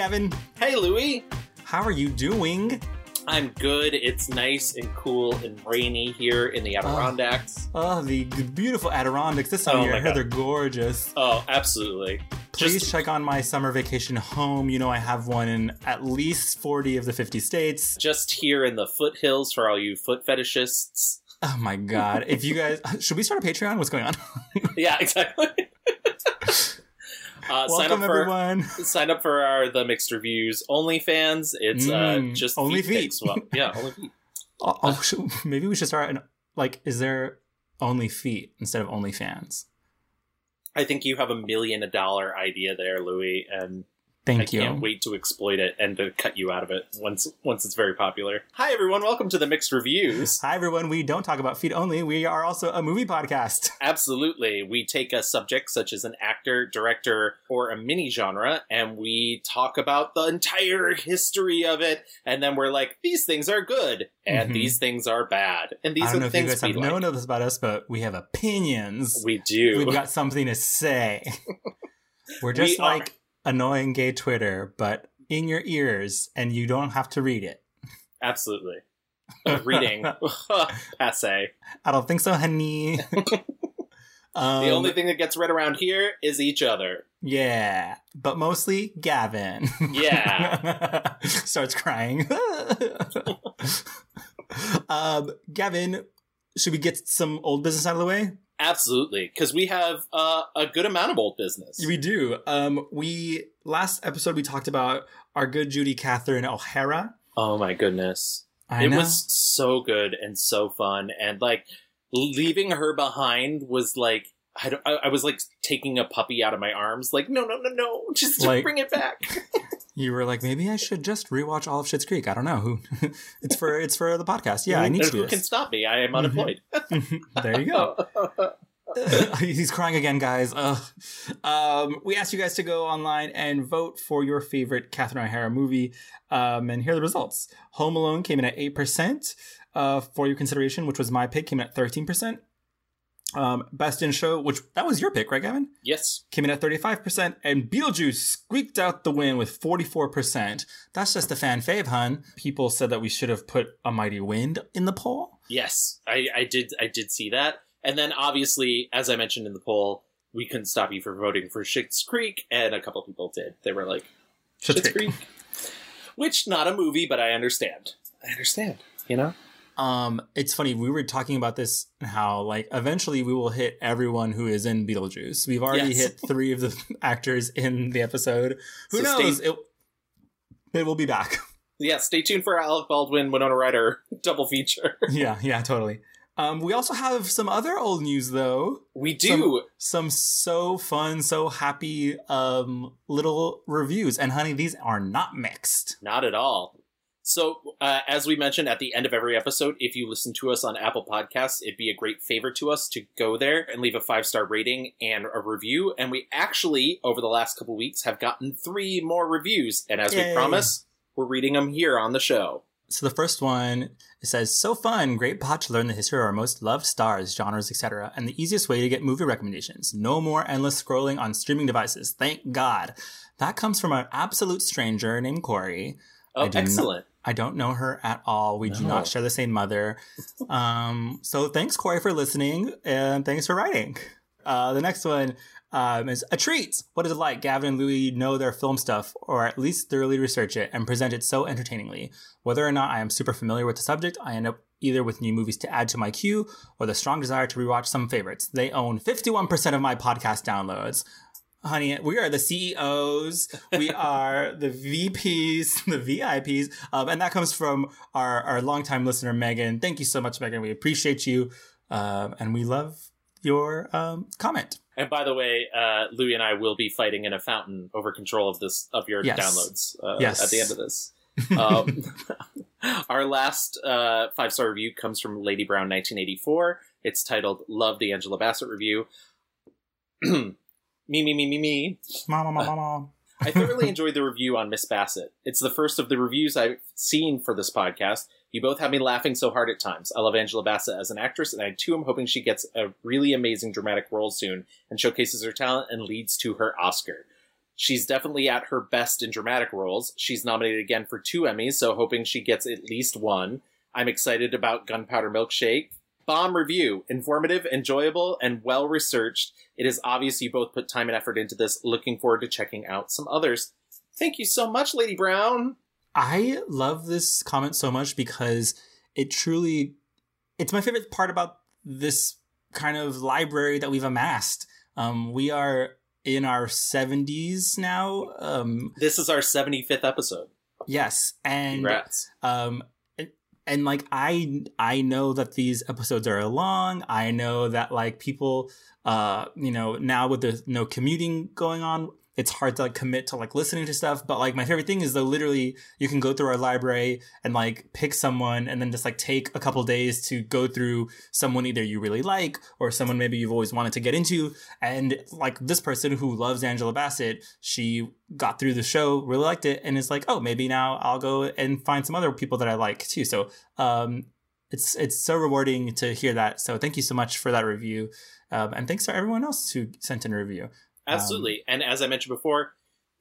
Hey, Gavin. Hey, Louie. How are you doing? I'm good. It's nice and cool and rainy here in the Adirondacks. Oh, the beautiful Adirondacks this time Oh of year. I heard they're gorgeous. Oh, absolutely. Please Just- check on my summer vacation home. You know I have one in at least 40 of the 50 states. Just here in the foothills for all you foot fetishists. Oh my god. if you guys should we start a Patreon? What's going on? Yeah, exactly. uh, sign Welcome up for everyone. sign up for our the mixed reviews OnlyFans. It's Mm, uh, just only feet. pics. Well, yeah, only feet. Oh, oh, maybe we should start an like is there only feet instead of only fans? I think you have a million a dollar idea there, Louis, and Thank I you. I can't wait to exploit it and to cut you out of it once once it's very popular. Hi everyone, welcome to the Mixed Reviews. Hi everyone, we don't talk about feet only. We are also a movie podcast. Absolutely. We take a subject such as an actor, director, or a mini genre, and we talk about the entire history of it, and then we're like, these things are good, and Mhm. these things are bad, and these I don't know the if you things guys we have like. known this about us, but we have opinions. We do. We've got something to say. We're just We are. Annoying gay Twitter, but in your ears, and you don't have to read it. Absolutely. Uh, reading. Passe. I don't think so, honey. um, the only thing that gets read around here is each other. Yeah, but mostly Gavin. Yeah. Starts crying. um, Gavin, should we get some old business out of the way? Absolutely. Because we have uh, a good amount of old business. We do. Um, we last episode we talked about our good Judy Catherine O'Hara. oh my goodness. I it know. was so good and so fun and like leaving her behind was like I, don't- I, I was like taking a puppy out of my arms like no no no no just Like- bring it back You were like, maybe I should just rewatch all of Schitt's Creek. I don't know who. it's for it's for the podcast. Yeah, I need to And do who can stop me I am unemployed there you go. He's crying again, guys. Um, we asked you guys to go online and vote for your favorite Catherine O'Hara movie. Um, and here are the results. Home Alone came in at 8% uh, for your consideration, which was my pick, came in at 13%. Um, Best in Show, which that was your pick, right, Gavin? yes Came in at 35%. And Beetlejuice squeaked out the win with 44%. That's just a fan fave, hun. People said that we should have put A Mighty Wind in the poll. yes I, I did I did see that and then obviously as I mentioned in the poll we couldn't stop you from voting for Schitt's Creek and a couple people did they were like Schitt's Schitt's Creek. Creek which not a movie but I understand I understand you know Um, it's funny. We were talking about this how like eventually we will hit everyone who is in Beetlejuice. We've already Yes. hit three of the actors in the episode. Who So knows? stay- It, it will be back. yeah stay tuned for Alec Baldwin Winona Ryder double feature yeah, yeah, totally. Um, we also have some other old news though. we do Some so fun, so happy um little reviews. And honey, these are not mixed. Not at all. So, uh, as we mentioned at the end of every episode, if you listen to us on Apple Podcasts, it'd be a great favor to us to go there and leave a five star rating and a review. And we actually, over the last couple weeks, have gotten three more reviews. And as Yay. we promise, we're reading them here on the show. So the first one it says, "So fun, great pod to learn the history of our most loved stars, genres, etc., and the easiest way to get movie recommendations. No more endless scrolling on streaming devices. Thank God." That comes from an absolute stranger named Corey. Oh, do not- excellent. I don't know her at all. We do not share the same mother. Um, so thanks, Corey, for listening, and thanks for writing. Uh, the next one um, is a treat. What is it like? Gavin and Louis know their film stuff, or at least thoroughly research it and present it so entertainingly. Whether or not I am super familiar with the subject, I end up either with new movies to add to my queue or the strong desire to rewatch some favorites. They own 51% of my podcast downloads. Honey, we are the CEOs. We are the VPs, the VIPs. Um, and that comes from our, our longtime listener, Megan. Thank you so much, Megan. We appreciate you. Um, and we love your um, comment. And by the way, uh, Louis and I will be fighting in a fountain over control of this of your Yes. downloads uh, Yes. at the end of this. um, our last uh, five star review comes from Lady Brown 1984. It's titled "Love the Angela Bassett Review." me me me me me. Mama, mama, uh, mama. I thoroughly enjoyed the review on Miss Bassett. It's the first of the reviews I've seen for this podcast. You both have me laughing so hard at times. I love Angela Bassett as an actress, and I too am hoping she gets a really amazing dramatic role soon and showcases her talent and leads to her Oscar. She's definitely at her best in dramatic roles. She's nominated again for two Emmys, so hoping she gets at least one. I'm excited about Gunpowder Milkshake. Bomb review. Informative, enjoyable, and well researched. It is obvious you both put time and effort into this. Looking forward to checking out some others. Thank you so much, Lady Brown. I love this comment so much because it truly it's my favorite part about this kind of library that we've amassed. Um, we are in our 70s now. Um, this is our 75th episode. Yes, and Congrats. um, and, like I I know that these episodes are long. I know that like people, uh, you know, now with the no commuting going on, it's hard to like commit to like listening to stuff. But like my favorite thing is though literally you can go through our library and like pick someone and then just like take a couple days to go through someone either you really like or someone maybe you've always wanted to get into. And like this person who loves Angela Bassett, she got through the show, really liked it, and is like, oh, maybe now I'll go and find some other people that I like too. So um it's it's so rewarding to hear that. So thank you so much for that review. Um, and thanks to everyone else who sent in a review. Absolutely. Um, and as I mentioned before,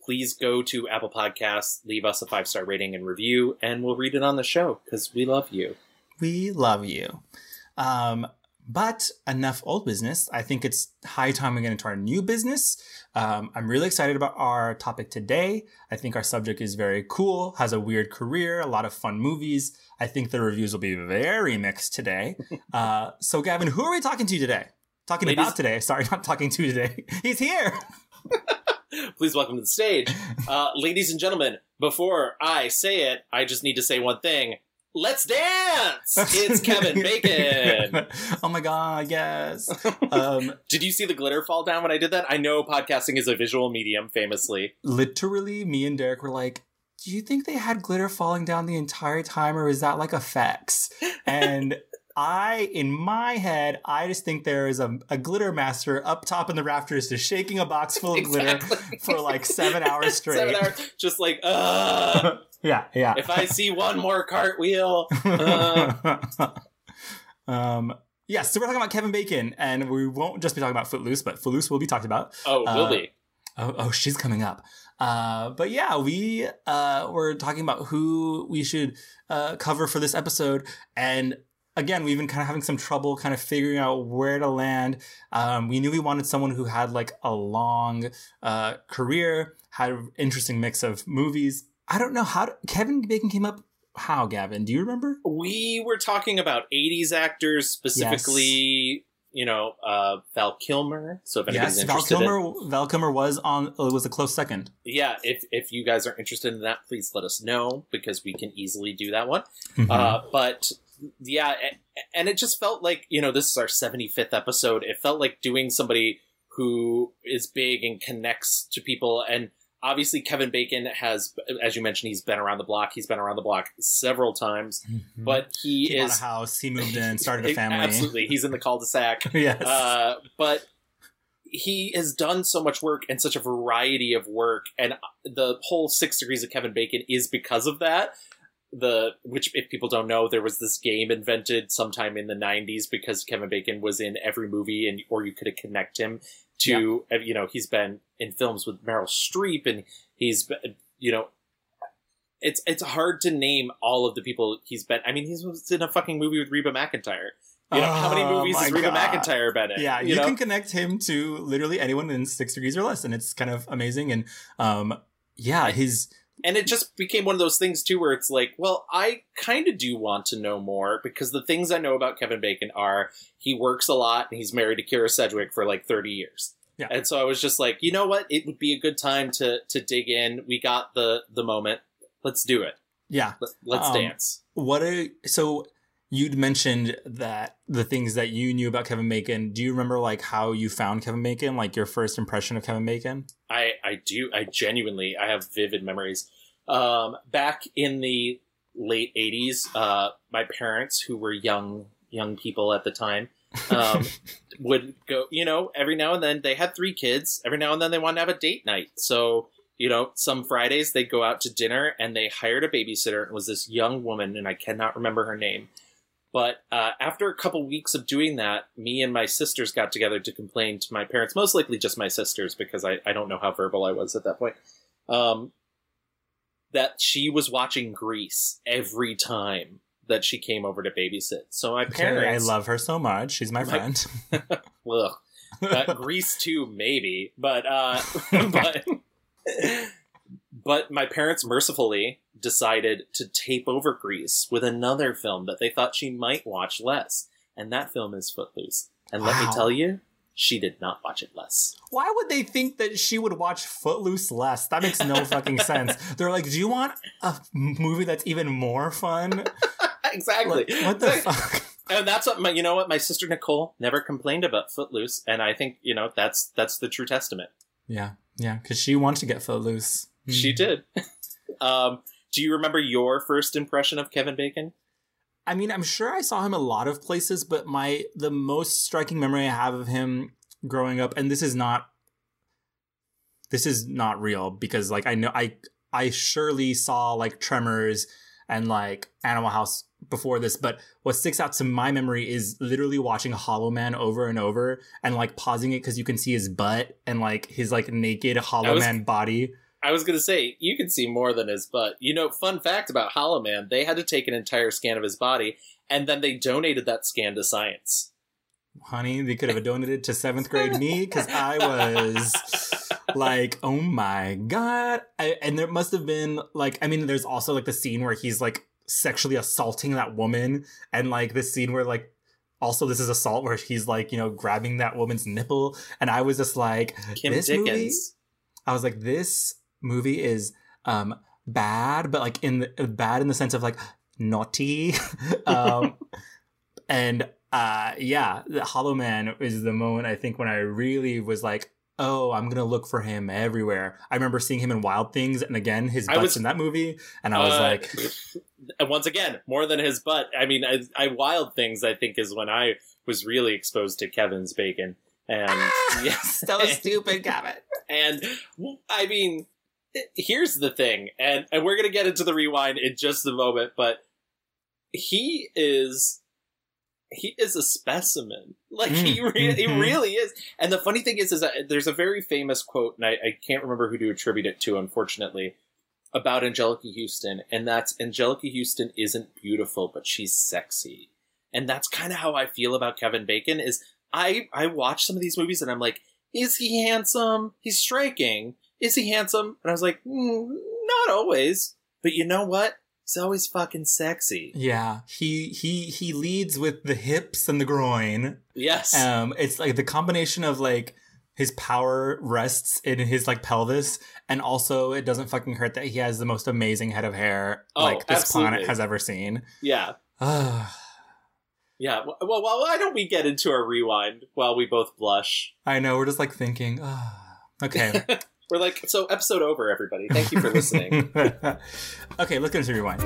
please go to Apple Podcasts, leave us a five star rating and review, and we'll read it on the show because we love you. We love you. Um, but enough old business. I think it's high time we get into our new business. Um, I'm really excited about our topic today. I think our subject is very cool, has a weird career, a lot of fun movies. I think the reviews will be very mixed today. Uh, so, Gavin, who are we talking to today? Talking Ladies- about today. Sorry, not talking to today. He's here. Please welcome to the stage. Uh, ladies and gentlemen, before I say it, I just need to say one thing. Let's dance! It's Kevin Bacon. oh my god, yes. Um, did you see the glitter fall down when I did that? I know podcasting is a visual medium, famously. Literally, me and Derek were like, do you think they had glitter falling down the entire time, or is that like effects? And I, in my head, I just think there is a, a glitter master up top in the rafters just shaking a box full of exactly. glitter for like seven hours straight. seven hours, just like, uh. yeah, yeah. If I see one more cartwheel. Uh. um, yes, yeah, so we're talking about Kevin Bacon, and we won't just be talking about Footloose, but Footloose will be talked about. Oh, will uh, be. Oh, oh, she's coming up. Uh, but yeah, we uh, were talking about who we should uh, cover for this episode, and again, we've been kind of having some trouble kind of figuring out where to land. Um, we knew we wanted someone who had like a long uh, career, had an interesting mix of movies. I don't know how to, Kevin Bacon came up. How, Gavin? Do you remember? We were talking about 80s actors, specifically, yes. you know, uh, Val Kilmer. So if anybody's yes, interested Val Kilmer, in, Val Kilmer was on, it was a close second. Yeah, if, if you guys are interested in that, please let us know because we can easily do that one. Mm-hmm. Uh, but yeah, and it just felt like you know this is our 75th episode. It felt like doing somebody who is big and connects to people and obviously Kevin Bacon has, as you mentioned, he's been around the block. He's been around the block several times, mm-hmm. but he, he is a house. He moved in, started a family. Absolutely, he's in the cul-de-sac. yes, uh, but he has done so much work and such a variety of work, and the whole Six Degrees of Kevin Bacon is because of that the which if people don't know there was this game invented sometime in the 90s because kevin bacon was in every movie and or you could connect him to yeah. you know he's been in films with meryl streep and he's you know it's it's hard to name all of the people he's been i mean he was in a fucking movie with reba mcentire you know, oh, how many oh movies has Reba God. McEntire been in? Yeah, you, you know? can connect him to literally anyone in six degrees or less, and it's kind of amazing. And um, yeah, his and it just became one of those things too where it's like well i kind of do want to know more because the things i know about kevin bacon are he works a lot and he's married to kyra sedgwick for like 30 years. Yeah. and so i was just like you know what? It would be a good time to to dig in. We got the the moment. Let's do it. Yeah. Let, us um, dance. what a so you'd mentioned that the things that you knew about Kevin Bacon. Do you remember like how you found Kevin Bacon, like your first impression of Kevin Bacon? I I do. I genuinely I have vivid memories. Um, back in the late '80s, uh, my parents, who were young young people at the time, um, would go. You know, every now and then they had three kids. Every now and then they wanted to have a date night. So you know, some Fridays they'd go out to dinner and they hired a babysitter. It was this young woman, and I cannot remember her name But uh, after a couple weeks of doing that, me and my sisters got together to complain to my parents, most likely just my sisters, because I, I don't know how verbal I was at that point. Um, that she was watching Grease every time that she came over to babysit. So my parents, I love her so much. She's my, my friend. ugh, uh, Grease too, maybe, but uh, but but my parents mercifully decided to tape over Grease with another film that they thought she might watch less, and that film is Footloose. And wow. let me tell you, she did not watch it less. Why would they think that she would watch Footloose less? That makes no fucking sense. They're like, do you want a movie that's even more fun? exactly. Like, what the fuck? And that's what my, you know what my sister Nicole never complained about Footloose, and I think you know that's that's the true testament. Yeah, yeah, because she wanted to get Footloose. She hmm. did. um, do you remember your first impression of Kevin Bacon? I mean, I'm sure I saw him a lot of places, but my the most striking memory I have of him growing up, and this is not this is not real because like I know I I surely saw like Tremors and like Animal House before this, but what sticks out to my memory is literally watching Hollow Man over and over and like pausing it because you can see his butt and like his like naked Hollow was, Man body. I was gonna say you can see more than his butt. You know, fun fact about Hollow Man: they had to take an entire scan of his body, and then they donated that scan to science. Honey, they could have donated to seventh grade me because I was like, oh my god! I, and there must have been like, I mean, there's also like the scene where he's like sexually assaulting that woman, and like the scene where like also this is assault where he's like you know grabbing that woman's nipple and i was just like Kim this Dickens. movie i was like this movie is um bad, but like in the, bad in the sense of like naughty. um, and uh, yeah, the Hollow Man is the moment I think when I really was like, oh, I'm gonna look for him everywhere. I remember seeing him in Wild Things, and again, his butt's was, in that movie, and I was uh, like, and once again, more than his butt. I mean, I, I, Wild Things, I think, is when I was really exposed to Kevin's bacon, and ah, yes, so stupid, Kevin. And I mean, here's the thing, and and we're gonna get into the rewind in just a moment, but he is he is a specimen. Like mm. he really, he mm-hmm. really is. And the funny thing is, is that there's a very famous quote, and I, I can't remember who to attribute it to, unfortunately, about Anjelica Huston, and that's Anjelica Huston isn't beautiful, but she's sexy. And that's kind of how I feel about Kevin Bacon. Is I I watch some of these movies and I'm like, is he handsome? He's striking is he handsome? And I was like, mm, not always. But you know what? He's always fucking sexy. Yeah, he he he leads with the hips and the groin. Yes. Um, it's like the combination of like his power rests in his like pelvis, and also it doesn't fucking hurt that he has the most amazing head of hair oh, like this absolutely. planet has ever seen. Yeah. yeah. Well, well, why don't we get into a rewind while we both blush? I know we're just like thinking. okay. We're like, so episode over, everybody. Thank you for listening. okay, let's get into rewind.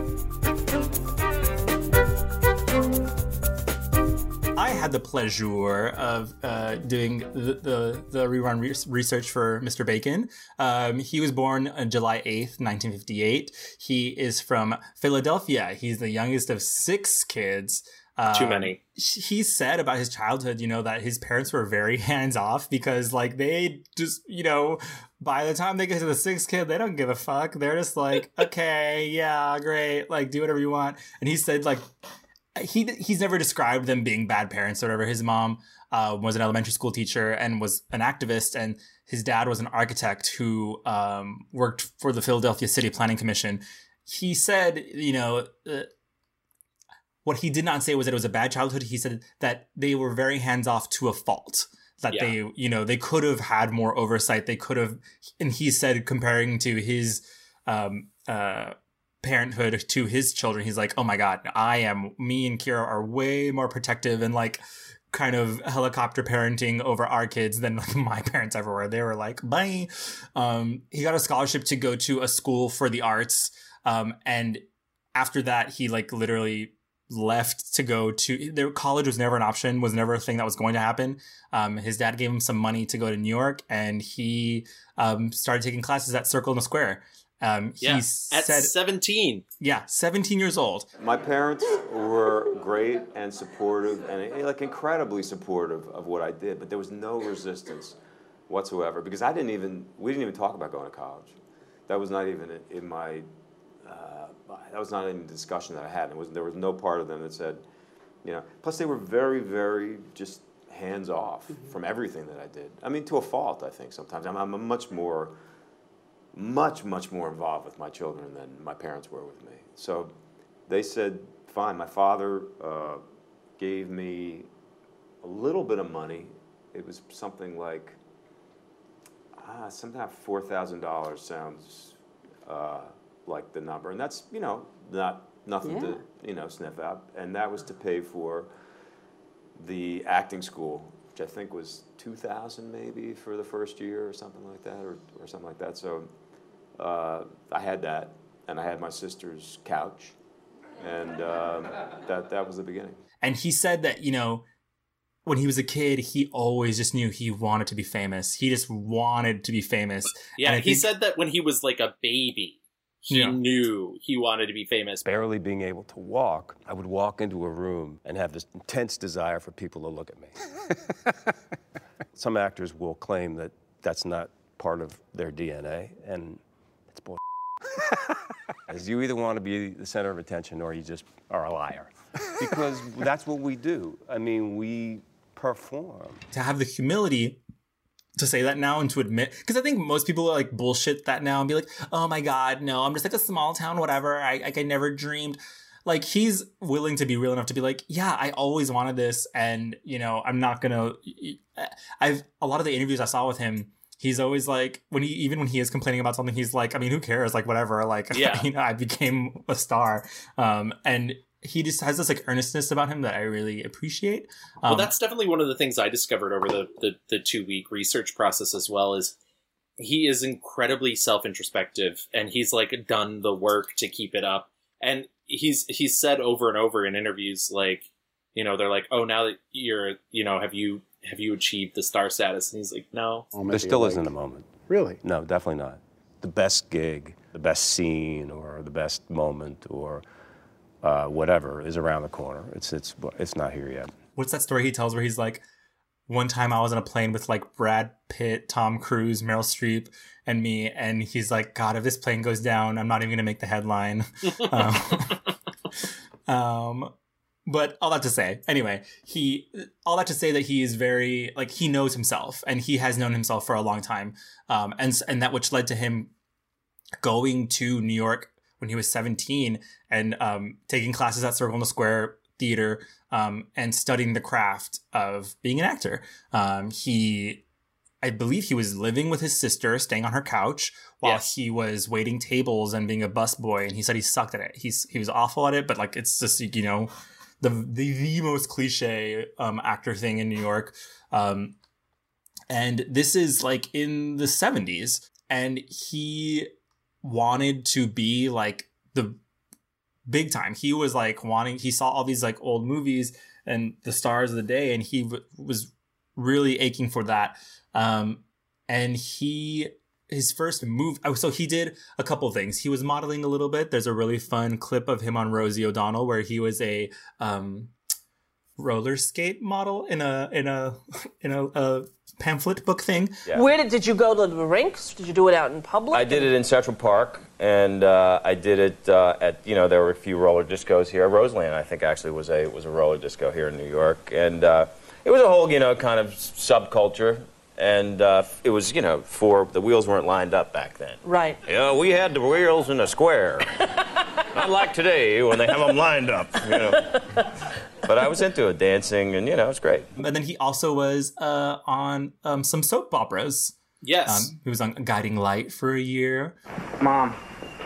I had the pleasure of uh, doing the, the, the rewind re- research for Mr. Bacon. Um, he was born on July 8th, 1958. He is from Philadelphia. He's the youngest of six kids. Um, Too many. He said about his childhood, you know, that his parents were very hands off because, like, they just, you know, by the time they get to the sixth kid, they don't give a fuck. They're just like, okay, yeah, great, like, do whatever you want. And he said, like, he he's never described them being bad parents or whatever. His mom uh, was an elementary school teacher and was an activist, and his dad was an architect who um, worked for the Philadelphia City Planning Commission. He said, you know. Uh, what he did not say was that it was a bad childhood. He said that they were very hands off to a fault. That yeah. they, you know, they could have had more oversight. They could have, and he said, comparing to his um, uh, parenthood to his children, he's like, oh my God, I am, me and Kyra are way more protective and like kind of helicopter parenting over our kids than my parents ever were. They were like, bye. Um, he got a scholarship to go to a school for the arts. Um, and after that, he like literally left to go to their college was never an option was never a thing that was going to happen. Um, his dad gave him some money to go to new york and he um, started taking classes at circle in the square. Um, yeah, he said, at 17 yeah 17 years old. My parents were great and supportive and like incredibly supportive of what I did, but there was no resistance whatsoever because I didn't even we didn't even talk about going to college. That was not even in my that was not even a discussion that I had. It was there was no part of them that said, you know. Plus, they were very very just hands off mm-hmm. from everything that I did. I mean, to a fault, I think sometimes. I'm, I'm much more, much much more involved with my children than my parents were with me. So they said, fine. My father uh, gave me a little bit of money. It was something like ah, sometimes four thousand dollars sounds uh, like the number, and that's you know not nothing yeah. to you know sniff at, and that was to pay for the acting school, which I think was two thousand maybe for the first year or something like that, or, or something like that. So uh, I had that, and I had my sister's couch, and um, that that was the beginning. And he said that you know when he was a kid, he always just knew he wanted to be famous. He just wanted to be famous. Yeah, he think, said that when he was like a baby, he yeah. knew he wanted to be famous. Barely being able to walk, I would walk into a room and have this intense desire for people to look at me. Some actors will claim that that's not part of their DNA, and it's bull. As you either want to be the center of attention or you just are a liar. Because that's what we do. I mean, we perform. To have the humility to say that now and to admit because i think most people are like bullshit that now and be like oh my god no i'm just like a small town whatever. I like i never dreamed. Like he's willing to be real enough to be like yeah i always wanted this and you know i'm not gonna i've a lot of the interviews i saw with him he's always like when he even when he is complaining about something he's like i mean who cares? Like whatever. Like yeah. you know i became a star um and he just has this like earnestness about him that I really appreciate. Um, well, that's definitely one of the things I discovered over the, the, the two week research process as well is he is incredibly self introspective and he's like done the work to keep it up. And he's he's said over and over in interviews like, you know, they're like, Oh, now that you're you know, have you have you achieved the star status? And he's like, No. Well, there still like... isn't a moment. Really? No, definitely not. The best gig, the best scene or the best moment or uh, whatever is around the corner. It's it's it's not here yet. What's that story he tells where he's like, one time I was on a plane with like Brad Pitt, Tom Cruise, Meryl Streep, and me, and he's like, God, if this plane goes down, I'm not even gonna make the headline. um, um, but all that to say, anyway, he all that to say that he is very like he knows himself and he has known himself for a long time, um, and and that which led to him going to New York when he was 17 and um, taking classes at Circle in the Square Theater um, and studying the craft of being an actor. Um, he, I believe he was living with his sister, staying on her couch while yes. he was waiting tables and being a busboy. And he said he sucked at it. He's he was awful at it, but like it's just you know the the, the most cliche um, actor thing in New York. Um, and this is like in the 70s and he wanted to be like the big time. He was like wanting, he saw all these like old movies and the stars of the day, and he w- was really aching for that. Um, and he, his first move, oh, so he did a couple things. He was modeling a little bit. There's a really fun clip of him on Rosie O'Donnell where he was a, um, roller skate model in a in a in a, a pamphlet book thing. Yeah. Where did did you go to the rinks? Did you do it out in public? I did it in Central Park, and uh, I did it uh, at you know there were a few roller discos here. Roseland, I think, actually was a was a roller disco here in New York, and uh, it was a whole you know kind of subculture. And uh, it was, you know, for the wheels weren't lined up back then. Right. Yeah, we had the wheels in a square. Not like today when they have them lined up. You know. But I was into it, dancing, and you know, it was great. And then he also was uh, on um, some soap operas. Yes, um, he was on Guiding Light for a year. Mom,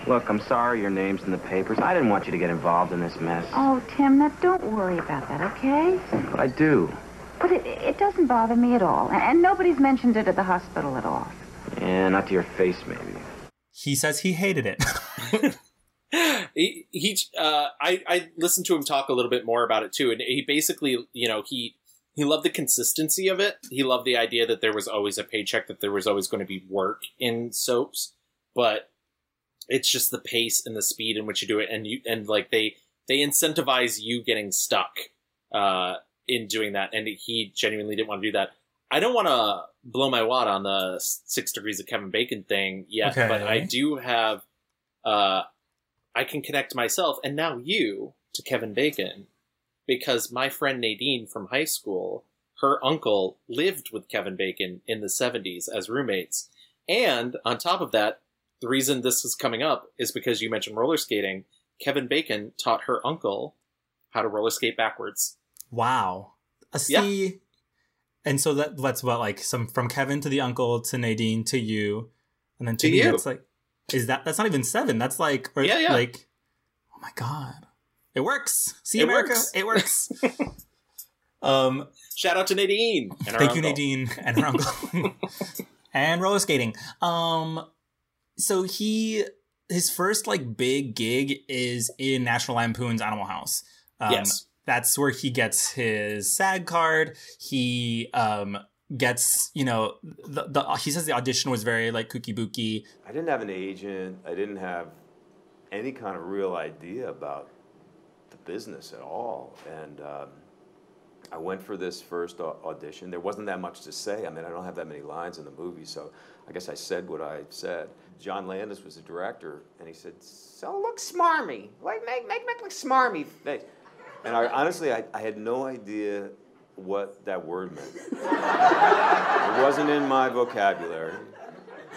look, I'm sorry your name's in the papers. I didn't want you to get involved in this mess. Oh, Tim, now don't worry about that, okay? But I do. But it, it doesn't bother me at all, and nobody's mentioned it at the hospital at all. Yeah, not to your face, maybe. He says he hated it. he, he uh, I, I listened to him talk a little bit more about it too, and he basically, you know, he he loved the consistency of it. He loved the idea that there was always a paycheck, that there was always going to be work in soaps, but it's just the pace and the speed in which you do it, and you and like they they incentivize you getting stuck uh, in doing that, and he genuinely didn't want to do that. I don't want to blow my wad on the six degrees of Kevin Bacon thing yet, Okay. but I do have. Uh, I can connect myself and now you to Kevin Bacon because my friend Nadine from high school, her uncle lived with Kevin Bacon in the 70s as roommates. And on top of that, the reason this is coming up is because you mentioned roller skating. Kevin Bacon taught her uncle how to roller skate backwards. Wow. Uh, Yeah. see, and so that that's what like some from Kevin to the uncle to Nadine to you, and then to, To me. you. That's like, is that that's not even seven? That's like, or, Yeah, yeah. like, oh my god, it works. See, It America, works. it works. um, Shout out to Nadine. And her thank you, uncle. Nadine, and her uncle, and roller skating. Um, so he his first like big gig is in National Lampoon's Animal House. Um, Yes. that's where he gets his SAG card. He um gets you know the, the he says the audition was very like kooky booky. I didn't have an agent. I didn't have any kind of real idea about the business at all. And um, I went for this first audition. There wasn't that much to say. I mean, I don't have that many lines in the movie, so I guess I said what I said. John Landis was the director, and he said, "So look smarmy, like make make make look smarmy face." And I honestly, I, I had no idea what that word meant. it wasn't in my vocabulary.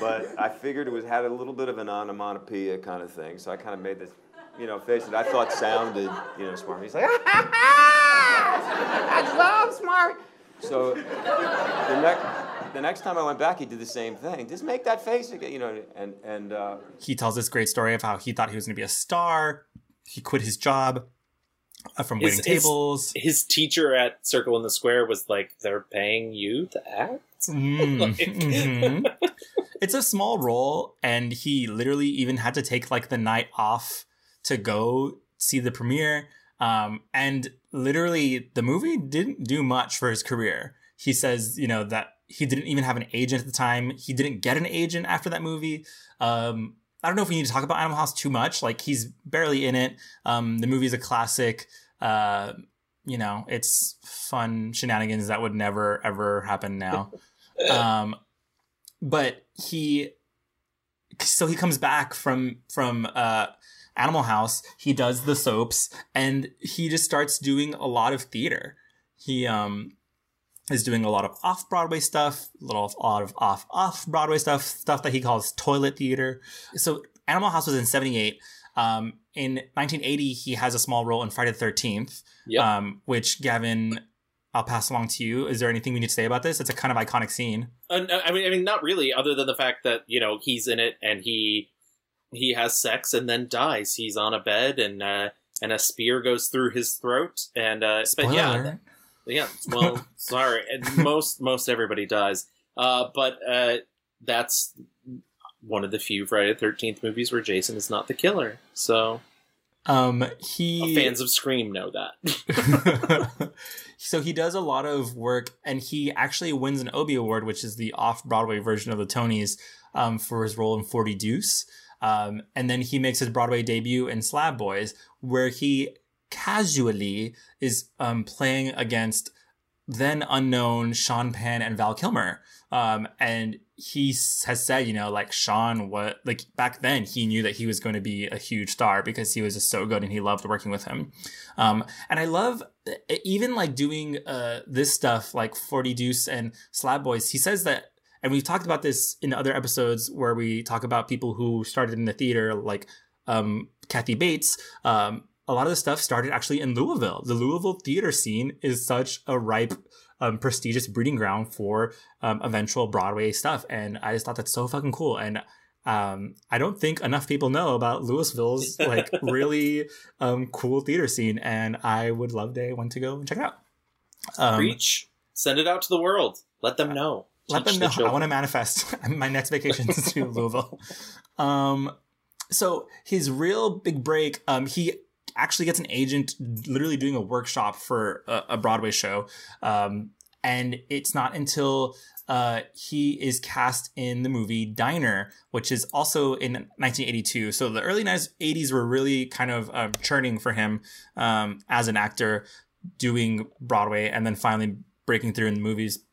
But I figured it was had a little bit of an onomatopoeia kind of thing, so I kind of made this, you know, face that I thought sounded, you know, smart. He's like, I love smart. So the next, the next time I went back, he did the same thing. Just make that face again, you know, and and uh, He tells this great story of how he thought he was going to be a star. He quit his job from His- waiting his- tables. His teacher at Circle in the Square was like, "They're paying you to act." Mm, Like- mhm. It's a small role, and he literally even had to take like the night off to go see the premiere. Um, and literally, the movie didn't do much for his career. He says, you know, that he didn't even have an agent at the time. He didn't get an agent after that movie. Um, I don't know if we need to talk about Animal House too much. Like he's barely in it. Um, the movie's a classic. Uh, you know, it's fun shenanigans that would never ever happen now. um, but he, so he comes back from from uh, Animal House. He does the soaps, and he just starts doing a lot of theater. He um is doing a lot of off Broadway stuff, a little a lot of off off Broadway stuff, stuff that he calls toilet theater. So Animal House was in '78. Um, in 1980, he has a small role in Friday the 13th, Yep. um, which Gavin, I'll pass along to you. Is there anything we need to say about this? It's a kind of iconic scene. Uh, no, I mean, I mean, not really. Other than the fact that you know he's in it and he he has sex and then dies. He's on a bed and uh, and a spear goes through his throat. And uh, but yeah. Yeah. Well, sorry. And most most everybody dies. Uh, but uh, that's one of the few Friday the Thirteenth movies where Jason is not the killer. So Um, he fans of Scream know that. so he does a lot of work, and he actually wins an Obie Award, which is the off-Broadway version of the Tonys, um, for his role in Forty Deuce. Um, and then he makes his Broadway debut in Slab Boys, where he casually is um, playing against then unknown Sean Penn and Val Kilmer. Um, and he has said, you know, like Sean, what, like back then he knew that he was going to be a huge star because he was just so good and he loved working with him. Um, and I love even like doing uh, this stuff like 40 Deuce and Slab Boys. He says that, and we've talked about this in other episodes where we talk about people who started in the theater, like um, Kathy Bates. Um, a lot of the stuff started actually in Louisville. The Louisville theater scene is such a ripe, um, prestigious breeding ground for um, eventual Broadway stuff, and I just thought that's so fucking cool. And um, I don't think enough people know about Louisville's like really um, cool theater scene, and I would love day one to go and check it out. Um, Preach. Send it out to the world. Let them know. let Teach them the know. I want to manifest my next vacation to Louisville. Um, so his real big break, um, he actually gets an agent literally doing a workshop for a, a Broadway show. Um, and it's not until uh, he is cast in the movie Diner, which is also in 1982. So the early 80s were really kind of um, churning for him um, as an actor, doing Broadway and then finally breaking through in the movies.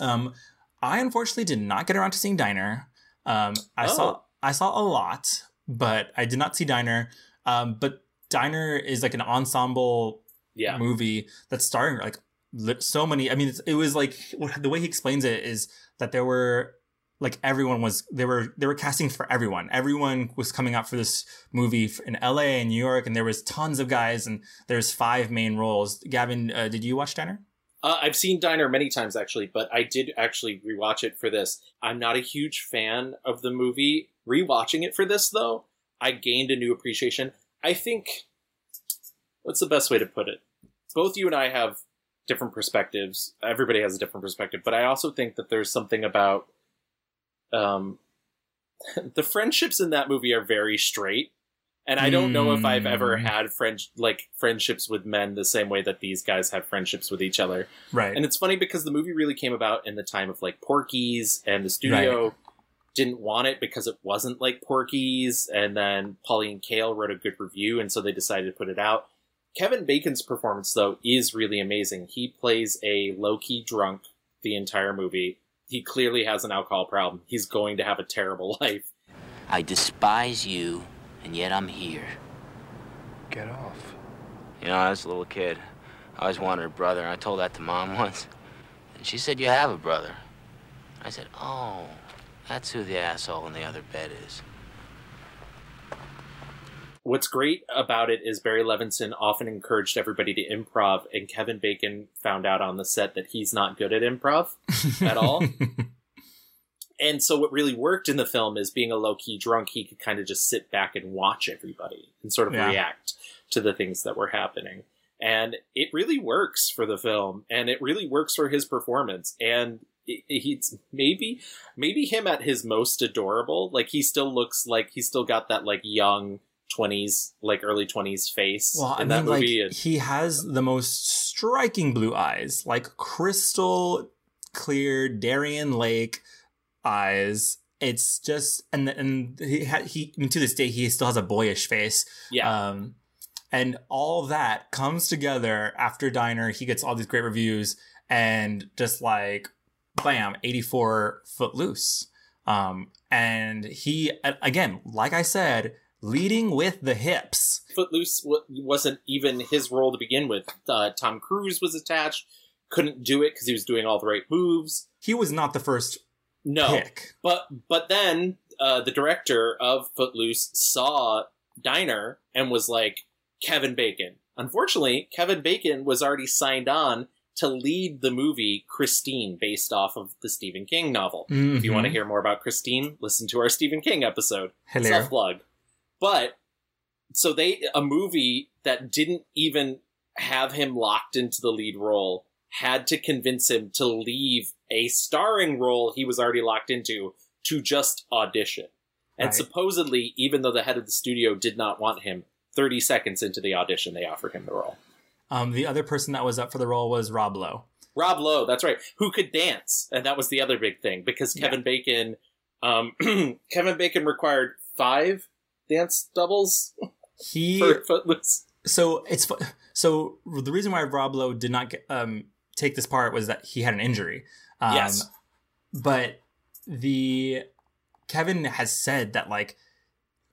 Um, I unfortunately did not get around to seeing Diner. Um, I Oh. saw I saw a lot, but I did not see Diner. Um, but Diner is like an ensemble Yeah. movie that's starring like so many. I mean, it's, it was like the way he explains it is that there were like everyone was they were they were casting for everyone. Everyone was coming out for this movie in L.A. and New York, and there was tons of guys, and there's five main roles. Gavin, uh, did you watch Diner? Uh, I've seen Diner many times actually, but I did actually rewatch it for this. I'm not a huge fan of the movie. Rewatching it for this though, I gained a new appreciation. I think what's the best way to put it? Both you and I have different perspectives. Everybody has a different perspective, but I also think that there's something about um the friendships in that movie are very straight. And I don't know if I've ever Mm. had friend like friendships with men the same way that these guys have friendships with each other. Right. And it's funny because the movie really came about in the time of like Porky's, and the studio didn't want it because it wasn't like Porky's. And then Pauline Kael wrote a good review, and so they decided to put it out. Kevin Bacon's performance, though, is really amazing. He plays a low key drunk the entire movie. He clearly has an alcohol problem. He's going to have a terrible life. I despise you, and yet I'm here. Get off. You know, I was a little kid. I always wanted a brother, and I told that to mom once. And she said, You have a brother. I said, Oh, that's who the asshole in the other bed is. What's great about it is Barry Levinson often encouraged everybody to improv, and Kevin Bacon found out on the set that he's not good at improv at all. and so, what really worked in the film is being a low key drunk, he could kind of just sit back and watch everybody and sort of Yeah. react to the things that were happening. And it really works for the film, and it really works for his performance. And it- he's maybe maybe him at his most adorable. Like he still looks like he's still got that like young twenties, like early twenties face Well, I in mean, that like and- he has the most striking blue eyes, like crystal clear Darien Lake eyes. It's just and and he ha- he I mean, to this day he still has a boyish face. yeah, Um, and all that comes together after Diner. He gets all these great reviews and just like, bam, 84 Footloose. Um, and he, again, like I said, leading with the hips. Footloose w- wasn't even his role to begin with. Uh, Tom Cruise was attached, couldn't do it because he was doing all the right moves. He was not the first No, pick. but but then uh, the director of Footloose saw Diner and was like Kevin Bacon. Unfortunately, Kevin Bacon was already signed on to lead the movie Christine, based off of the Stephen King novel. If you want to mm-hmm. hear more about Christine, listen to our Stephen King episode. Hello. Self plug. But so they a movie that didn't even have him locked into the lead role had to convince him to leave a starring role he was already locked into to just audition. And Right. supposedly, even though the head of the studio did not want him, 30 seconds into the audition, they offered him the role. Um, the other person that was up for the role was Rob Lowe. Rob Lowe, that's right, who could dance, and that was the other big thing because Kevin Bacon, um, Kevin Bacon required five dance doubles He for Footloose. so it's so the reason why Rob Lowe did not get, um, take this part was that he had an injury. Um, Yes. but the Kevin has said that like,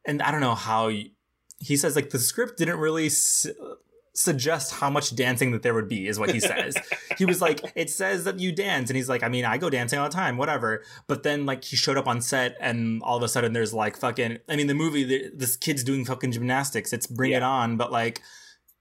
and I don't know how y- he says like the script didn't really suggest how much dancing that there would be is what he says. he was like, it says that you dance, and he's like, I mean, I go dancing all the time, whatever. But then like he showed up on set, and all of a sudden there's like fucking. I mean, the movie, the, this kid's doing fucking gymnastics. It's Bring It On, but like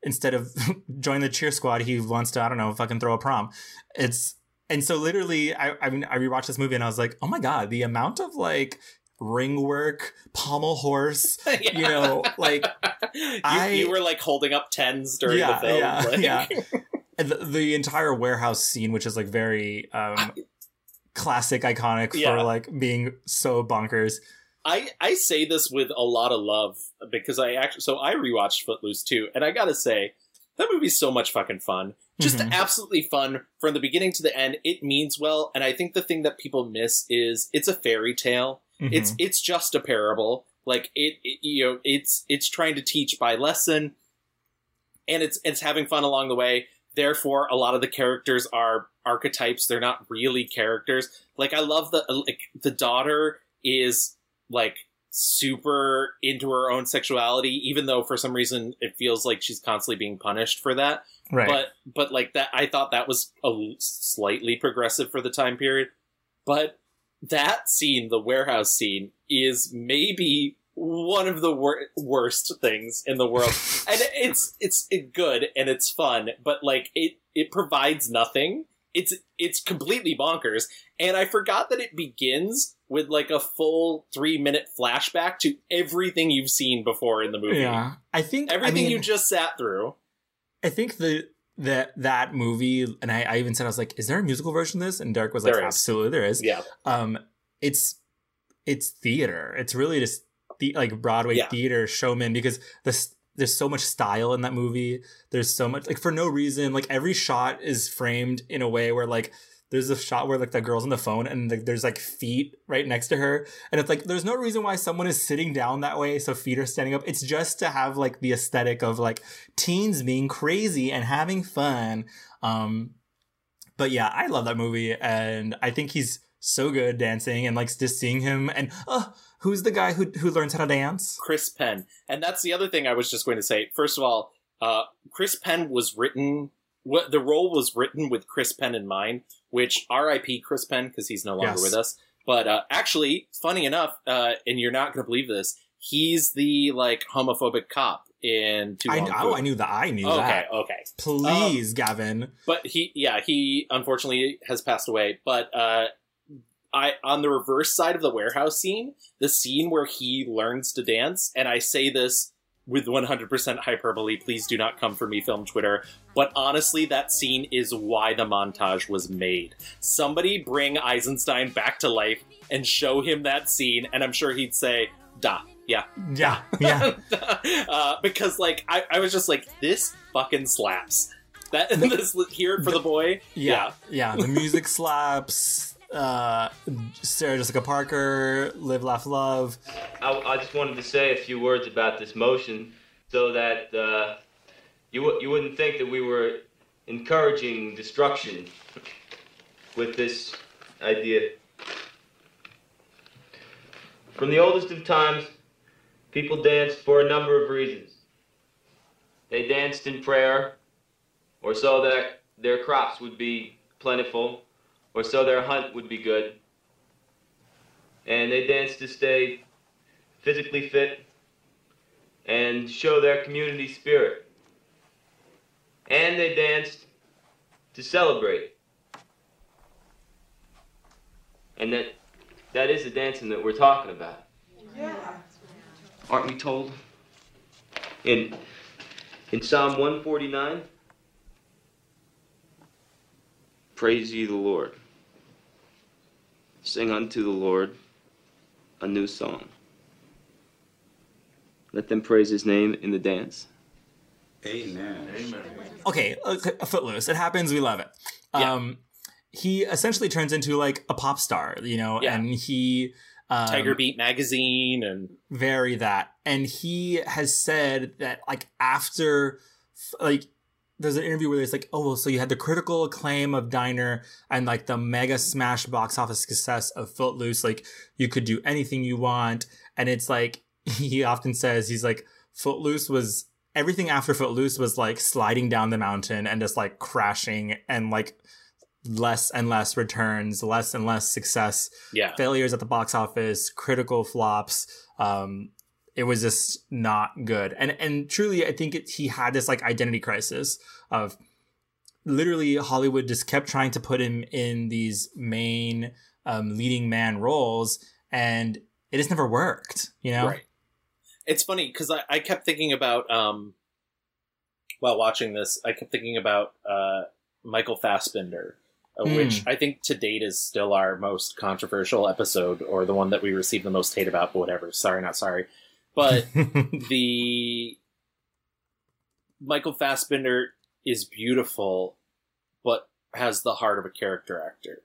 instead of join the cheer squad, he wants to I don't know fucking throw a prom. It's and so literally, I I mean I rewatched this movie and I was like, oh my god, the amount of like ring work, pommel horse, you know, like you, I- you were like holding up tens during yeah, the film. yeah, like- yeah. And the, the entire warehouse scene, which is like very um classic, iconic Yeah. for like being so bonkers. I I say this with a lot of love because I actually so I rewatched Footloose too, and I gotta say that movie's so much fucking fun. Just Mhm. absolutely fun from the beginning to the end. It means well, and I think the thing that people miss is it's a fairy tale. Mhm. It's it's just a parable. Like it, it, you know, it's it's trying to teach by lesson, and it's it's having fun along the way. Therefore, a lot of the characters are archetypes. They're not really characters. Like I love the like the daughter is like super into her own sexuality, even though for some reason it feels like she's constantly being punished for that. right. But but like that, I thought that was a slightly progressive for the time period. But that scene, the warehouse scene, is maybe one of the wor- worst things in the world. and it's it's good and it's fun, but like it it provides nothing. It's it's completely bonkers. And I forgot that it begins with like a full three minute flashback to everything you've seen before in the movie. yeah, I think Everything I mean, you just sat through. I think the that that movie, and I, I even said I was like, "Is there a musical version of this?" And Derek was like, There. "Absolutely, there is." Yeah. Um, it's it's theater. It's really just the like Broadway Yeah. theater showman because this there's so much style in that movie. There's so much like for no reason. Like every shot is framed in a way where like there's a shot where like the girl's on the phone and like, there's like feet right next to her and it's like there's no reason why someone is sitting down that way so feet are standing up it's just to have like the aesthetic of like teens being crazy and having fun um but yeah i love that movie and i think he's so good dancing and like just seeing him and uh who's the guy who who learns how to dance Chris Penn. And that's the other thing I was just going to say. First of all, uh, Chris Penn was written, what the role was written with Chris Penn in mind, which RIP Chris Penn because he's no longer Yes. with us. But uh, actually, funny enough, uh, and you're not going to believe this, he's the like homophobic cop in Too I, Long oh, I knew that i knew Okay, that okay. Okay. Please gavin But he, yeah, he unfortunately has passed away. But uh, I, on the reverse side of the warehouse scene, the scene where he learns to dance, and I say this with 100% hyperbole. Please do not come for me, film Twitter. But honestly, that scene is why the montage was made. Somebody bring Eisenstein back to life and show him that scene, and I'm sure he'd say, "Da, yeah." yeah yeah uh, because like I, I was just like, this fucking slaps. That this hear it for the boy. Yeah, yeah. The music slaps. Uh, Sarah Jessica Parker, Live, Laugh, Love. I, I just wanted to say a few words about this motion so that uh, you, you wouldn't think that we were encouraging destruction with this idea. From the oldest of times, people danced for a number of reasons. They danced in prayer, or so that their crops would be plentiful, or so their hunt would be good. And they danced to stay physically fit, and show their community spirit. And they danced to celebrate. And that that is the dancing that we're talking about. Yeah. Aren't we told? In in Psalm 149, praise ye the Lord. Sing unto the Lord a new song. Let them praise his name in the dance. Amen. Amen. Okay, okay, Footloose. It happens. We love it. Um, he essentially turns into like a pop star, you know, Yeah. and he um, Tiger Beat magazine and very that, and he has said that like after, like. There's an interview where it's like, oh, well, so you had the critical acclaim of Diner and like the mega smash box office success of Footloose. Like, you could do anything you want. And it's like, he often says, he's like, Footloose was everything after Footloose was like sliding down the mountain and just like crashing and like less and less returns, less and less success, yeah. failures at the box office, critical flops. Um, it was just not good. And and truly, I think it, he had this like identity crisis of literally Hollywood just kept trying to put him in these main um, leading man roles, and it just never worked. You know, Right. It's funny because I, I kept thinking about um while watching this, I kept thinking about uh Michael Fassbender, Hmm. which I think to date is still our most controversial episode, or the one that we received the most hate about. But whatever. Sorry, not sorry. But the Michael Fassbender is beautiful, but has the heart of a character actor.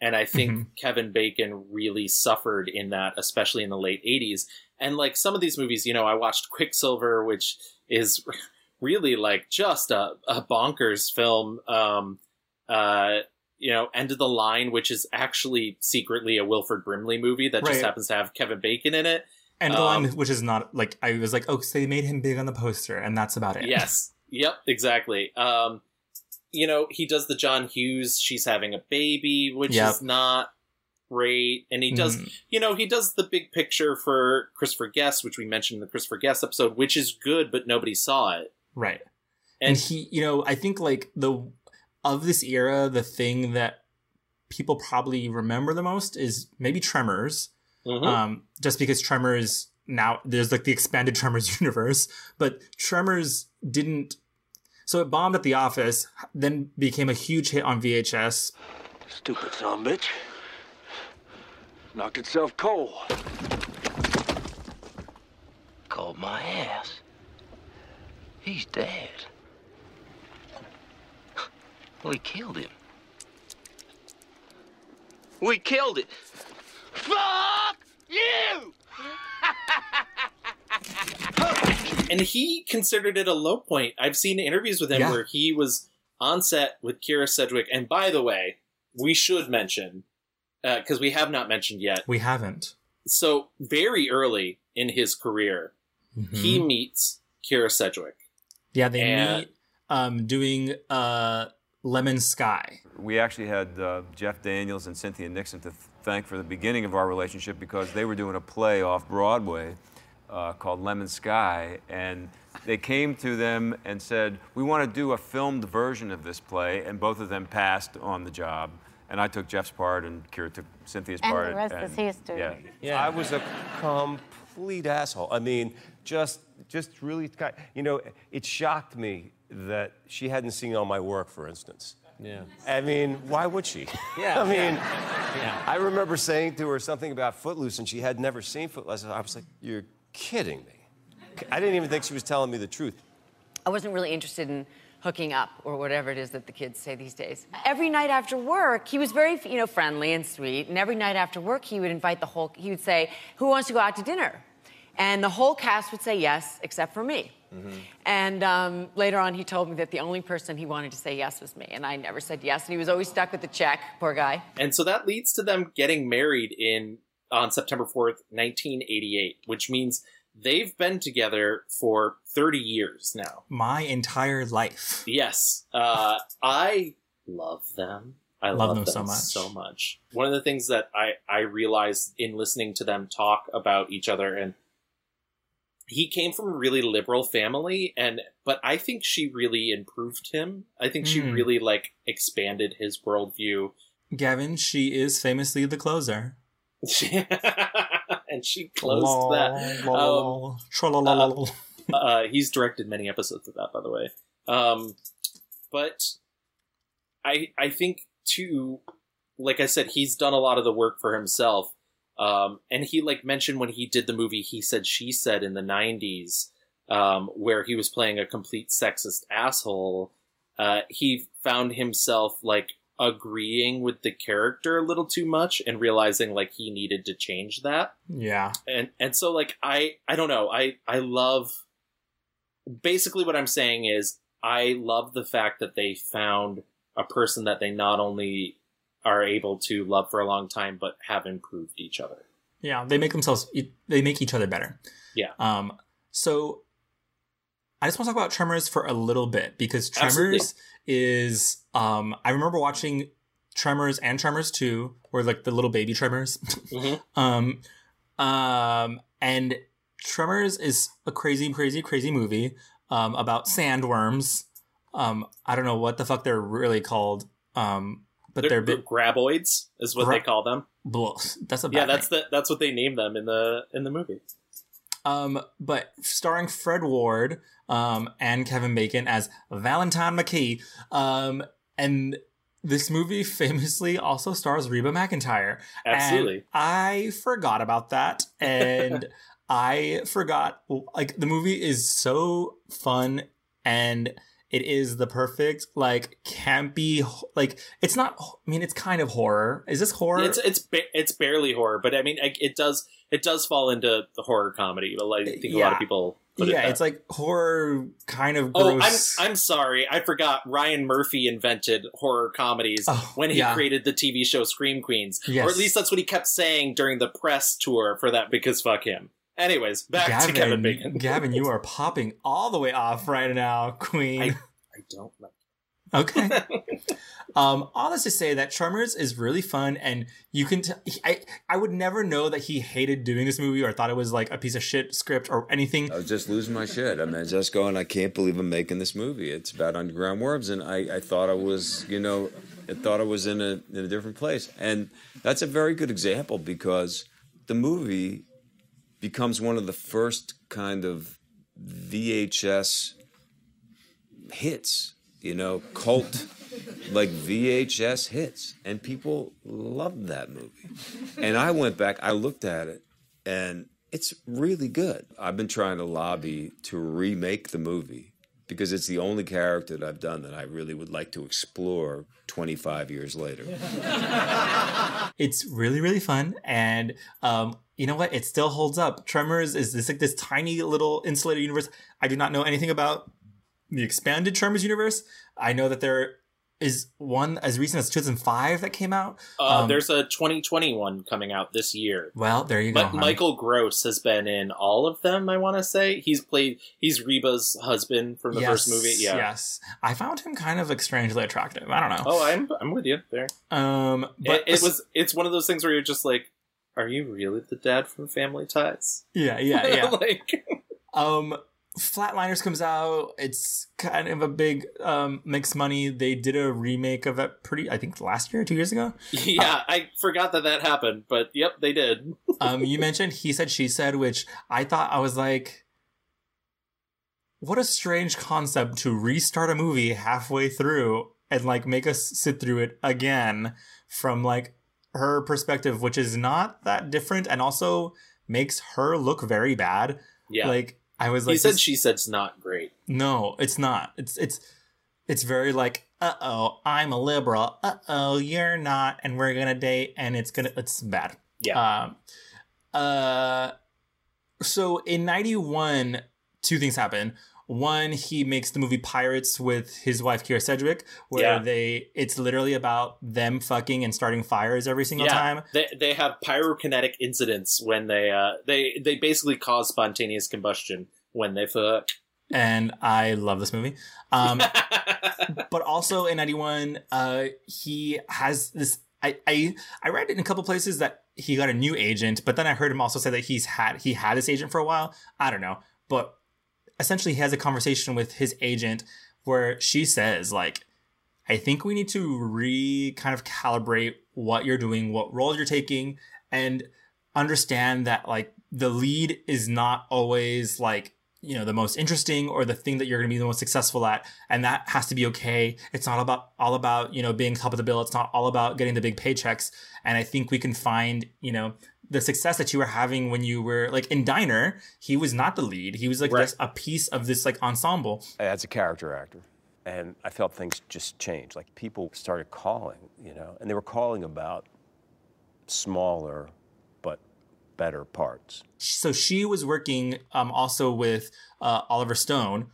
And I think Mhm. Kevin Bacon really suffered in that, especially in the late 80s. And like some of these movies, you know, I watched Quicksilver, which is really like just a, a bonkers film. Um, uh, you know, End of the Line, which is actually secretly a Wilford Brimley movie that just happens to have Kevin Bacon in it. And the Um, line, which is not like I was like, oh, so they made him big on the poster, and that's about it. Yes. Yep, exactly. Um, you know, he does the John Hughes, she's having a baby, which Yep. is not great. And he does, Mhm. you know, he does the big picture for Christopher Guest, which we mentioned in the Christopher Guest episode, which is good, but nobody saw it. right. And, and he you know i think like the of this era the thing that people probably remember the most is maybe tremors Mhm. um just because tremors now there's like the expanded tremors universe but tremors didn't so it bombed at the office then became a huge hit on vhs Stupid son bitch. Knocked itself cold. Called my ass. He's dead. Well, he killed him. We killed it. Fuck you! and he considered it a low point. I've seen interviews with him Yeah. where he was on set with Kyra Sedgwick. And by the way, we should mention, because we have not mentioned yet, we haven't so very early in his career, he Mhm. meets Kyra Sedgwick. yeah they and- meet um doing uh lemon sky We actually had uh, Jeff Daniels and Cynthia Nixon to th- thank for the beginning of our relationship because they were doing a play off Broadway uh, called Lemon Sky, and they came to them and said, "We want to do a filmed version of this play," and both of them passed on the job. And I took Jeff's part, and Kyra took Cynthia's And part. the rest is history. Yeah. Yeah. I was a complete asshole. I mean, just, just really, you know, it shocked me that she hadn't seen all my work, for instance. Yeah. I mean, why would she? Yeah, I mean, Yeah. I remember saying to her something about Footloose, and she had never seen Footloose. I was like, "You're kidding me." I didn't even think she was telling me the truth. I wasn't really interested in hooking up or whatever it is that the kids say these days. Every night after work, he was very, you know, friendly and sweet. And every night after work, he would invite the whole. He would say, "Who wants to go out to dinner?" And the whole cast would say yes, except for me. And um, later on, he told me that the only person he wanted to say yes was me, and I never said yes. And he was always stuck with the check. Poor guy. And so that leads to them getting married in on September 4th, 1988, which means they've been together for 30 years now. my entire life Yes. Uh, I love them. I Love love, them them, so much. so much. One of the things that I, I realized in listening to them talk about each other and he came from a really liberal family and but I think she really improved him. I think she Hmm. really like expanded his worldview. gavin she is famously the closer and she closed Lol, that. lol, Um, tra-la-la-la-la. uh, he's directed many episodes of that, by the way. Um, but I I think too, like I said, he's done a lot of the work for himself. Um, and he like mentioned when he did the movie, he said she said in the '90s, um, where he was playing a complete sexist asshole. Uh, he found himself like agreeing with the character a little too much and realizing like he needed to change that yeah and and so like i i don't know i i love basically what i'm saying is i love the fact that they found a person that they not only are able to love for a long time but have improved each other Yeah, they make themselves they make each other better. yeah Um, so I just want to talk about Tremors for a little bit because Absolutely. Tremors is um I remember watching Tremors and Tremors 2 or like the little baby Tremors. Mhm. um um and Tremors is a crazy crazy crazy movie um about sandworms. Um I don't know what the fuck they're really called. Um but they're, they're, bit graboids is what Gra- they call them blah, that's a yeah that's name. the that's what they name them in the in the movie Um, but starring Fred Ward um, and Kevin Bacon as Valentine McKee. Um, and this movie famously also stars Reba McEntire. Absolutely. I forgot about that. And I forgot, like, the movie is so fun and it is the perfect like campy like it's not I mean it's kind of horror. Is this horror? It's it's ba- it's barely horror, but I mean it does it does fall into the horror comedy. But I think a lot of people put yeah, it it's like horror kind of Oh, I'm. I'm sorry. I forgot. Ryan Murphy invented horror comedies Oh, when he yeah. created the TV show Scream Queens, Yes. or at least that's what he kept saying during the press tour for that. Because fuck him. Anyways, back Gavin, to Kevin Bacon. Gavin, you are popping all the way off right now, Queen. I, I don't like. Okay. um, all this to say that Tremors is really fun, and you can. T- I I would never know that he hated doing this movie or thought it was like a piece of shit script or anything. I was just losing my shit. I mean, just going, I can't believe I'm making this movie. It's about underground worms, and I, I thought I was, you know, I thought I was in a in a different place, and that's a very good example because the movie becomes one of the first kind of VHS hits, you know, cult like VHS hits, and people loved that movie. And I went back, I looked at it, and it's really good. I've been trying to lobby to remake the movie because it's the only character that I've done that I really would like to explore 25 years later. It's really really fun, and um, you know what? It still holds up. Tremors is this like this tiny little insulated universe. I do not know anything about the expanded Tremors universe. I know that there is one as recent as 2005 that came out. Uh, Um, there's a 2021 coming out this year. well, there you go. But. Michael Gross has been in all of them. I want to say he's played. He's Reba's husband from the first movie. Yeah. Yes. I found him kind of like strangely attractive. I don't know. Oh, I'm I'm with you there. Um, but it, it was. It's one of those things where you're just like, are you really the dad from Family Ties? Yeah, yeah, yeah. like, um, Flatliners comes out. It's kind of a big um makes money. They did a remake of it pretty. I think last year, two years ago. yeah, I forgot that that happened, but yep, they did. um, you mentioned he said she said, which I thought I was like, what a strange concept to restart a movie halfway through and like make us sit through it again from like her perspective, which is not that different and also makes her look very bad. Yeah. Like I was like, he said this- she said's not great. no, it's not. It's it's it's very like, uh oh, I'm a liberal. Uh oh, you're not, and we're gonna date, and it's gonna it's bad. Yeah. Um, uh, so in '91, two things happen. One, he makes the movie Pyrates with his wife Kyra Sedgwick, where Yeah. they it's literally about them fucking and starting fires every single yeah, time. they they have pyrokinetic incidents when they uh they they basically cause spontaneous combustion when they fuck. and I love this movie. Um, but also in '91, uh, he has this. I, I I read in a couple places that he got a new agent, but then I heard him also say that he's had he had this agent for a while. I don't know, but essentially he has a conversation with his agent where she says like, I think we need to re kind of calibrate what you're doing, what role you're taking, and understand that like the lead is not always like you know the most interesting or the thing that you're going to be the most successful at and that has to be okay it's not about all about you know being top of the bill it's not all about getting the big paychecks and i think we can find you know the success that you were having when you were like in diner he was not the lead he was like Right. just a piece of this like ensemble as a character actor. And I felt things just changed. Like people started calling, you know, and they were calling about smaller but better parts. So she was working um, also with uh, Oliver Stone,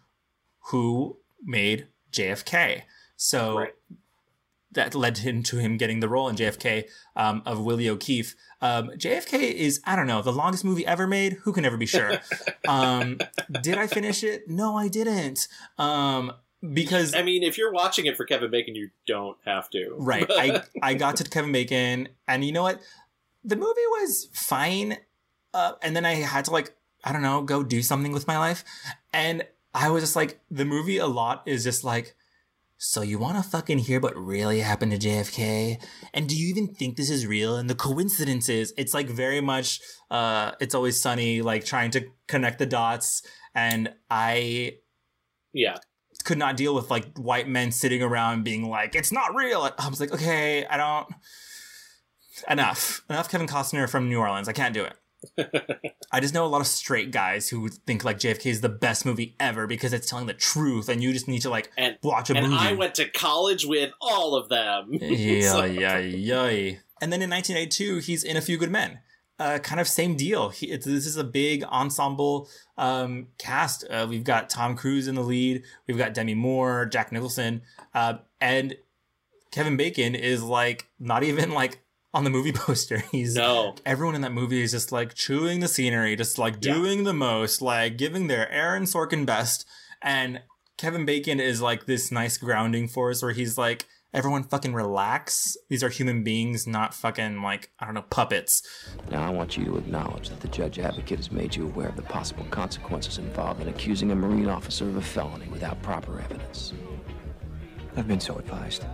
who made JFK. So that led him to him getting the role in JFK um, of Willie O'Keefe. Um, JFK is I don't know the longest movie ever made. Who can ever be sure? um, did I finish it? No, I didn't. Um, because I mean, if you're watching it for Kevin Bacon, you don't have to. Right. I I got to Kevin Bacon, and you know what? The movie was fine, uh, and then I had to like I don't know go do something with my life, and I was just like the movie a lot is just like. So you want to fucking hear what really happened to JFK? And do you even think this is real? And the coincidences, it's like very much uh it's always sunny like trying to connect the dots and I yeah. could not deal with like white men sitting around being like, it's not real. I was like, okay, I don't. Enough. Enough Kevin Costner from New Orleans. I can't do it. I just know a lot of straight guys who think like JFK is the best movie ever because it's telling the truth, and you just need to like and watch a and movie. I went to college with all of them. yeah, So- yeah, yeah. And then in 1982, he's in A Few Good Men. Uh, kind of same deal. He, this is a big ensemble um, cast. Uh, we've got Tom Cruise in the lead. We've got Demi Moore, Jack Nicholson, uh, and Kevin Bacon is like not even like on the movie poster. He's no. Everyone in that movie is just like chewing the scenery, just like doing the most, like giving their Aaron Sorkin best. And Kevin Bacon is like this nice grounding force where he's like, everyone fucking relax. These are human beings, not fucking like, I don't know, puppets. Now, I want you to acknowledge that the judge advocate has made you aware of the possible consequences involved in accusing a Marine officer of a felony without proper evidence. I've been so advised.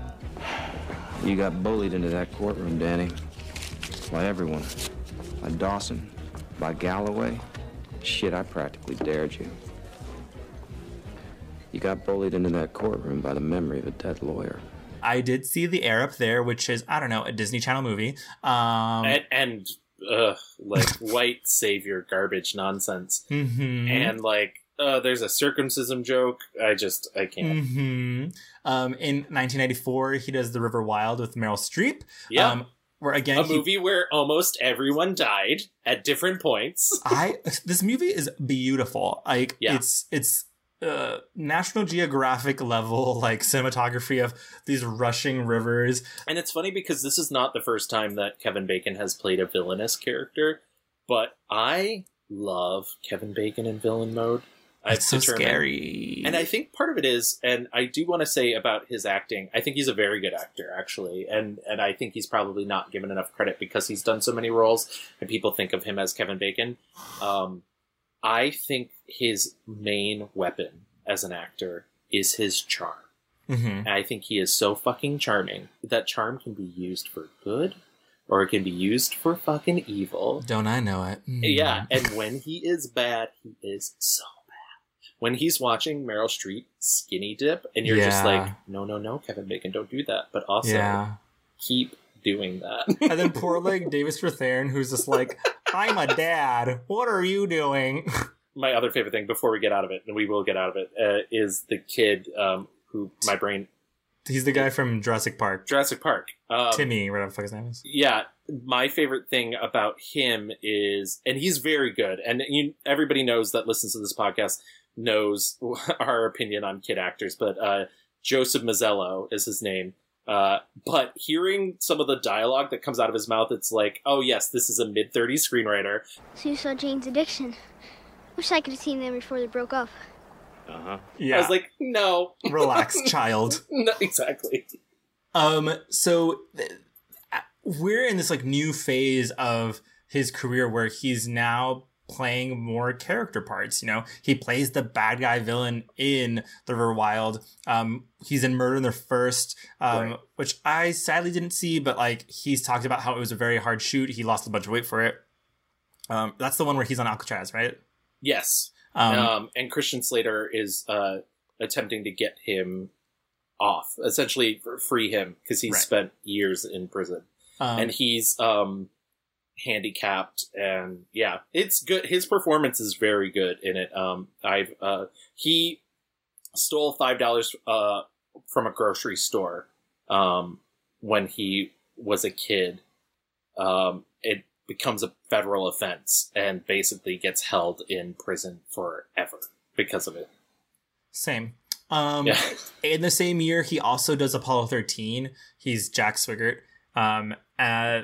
You got bullied into that courtroom, Danny. By everyone. By Dawson. By Galloway. Shit, I practically dared you. You got bullied into that courtroom by the memory of a dead lawyer. I did see The Air Up There, which is, I don't know, a Disney Channel movie. Um, and, and uh, like white savior garbage nonsense. Mhm. And like, uh, there's a circumcision joke. I just, I can't. hmm Um, in 1994, he does The River Wild with Meryl Streep. Yeah. Um, where again, a he- movie where almost everyone died at different points. I this movie is beautiful. Like Yeah. it's it's uh National Geographic level like cinematography of these rushing rivers. And it's funny because this is not the first time that Kevin Bacon has played a villainous character, but I love Kevin Bacon in villain mode. I've It's so determined- scary. And I think part of it is, and I do want to say about his acting, I think he's a very good actor, actually, and and I think he's probably not given enough credit because he's done so many roles, and people think of him as Kevin Bacon. Um, I think his main weapon as an actor is his charm. Mhm. And I think he is so fucking charming. That charm can be used for good, or it can be used for fucking evil. Don't I know it? Mm. Yeah, and when he is bad, he is so. When he's watching Meryl Streep skinny dip, and you're just like, no, no, no, Kevin Bacon, don't do that. But also, Yeah. keep doing that. and then poor like David Strathairn, who's just like, I'm a dad. What are you doing? My other favorite thing, before we get out of it, and we will get out of it, uh, is the kid um, who my brain He's the guy from Jurassic Park. Jurassic Park. Um, Timmy, whatever the fuck his name is. yeah my favorite thing about him is and he's very good and you, everybody knows that listens to this podcast knows our opinion on kid actors but uh, joseph mazzello is his name uh, but hearing some of the dialogue that comes out of his mouth it's like oh yes this is a mid-30s screenwriter So you saw Jane's addiction. Wish I could have seen them before they broke up. uh-huh Yeah. i was like no Relax, child. no exactly Um, so th- we're in this like new phase of his career where he's now playing more character parts. You know, he plays the bad guy villain in The River Wild. Um, he's in Murder in the First, um, Right. which I sadly didn't see, but like he's talked about how it was a very hard shoot. He lost a bunch of weight for it. Um, that's the one where he's on Alcatraz, right? Yes. Um, Um, and Christian Slater is uh, attempting to get him off, essentially free him because he's Right. spent years in prison Um, and he's um, handicapped. And yeah, it's good. His performance is very good in it. Um, I've uh, he stole five dollars uh, from a grocery store um, when he was a kid. Um, it becomes a federal offense and basically gets held in prison forever because of it. Same. Um, Yeah. In the same year, he also does Apollo 13. He's Jack Swigert. Um, uh,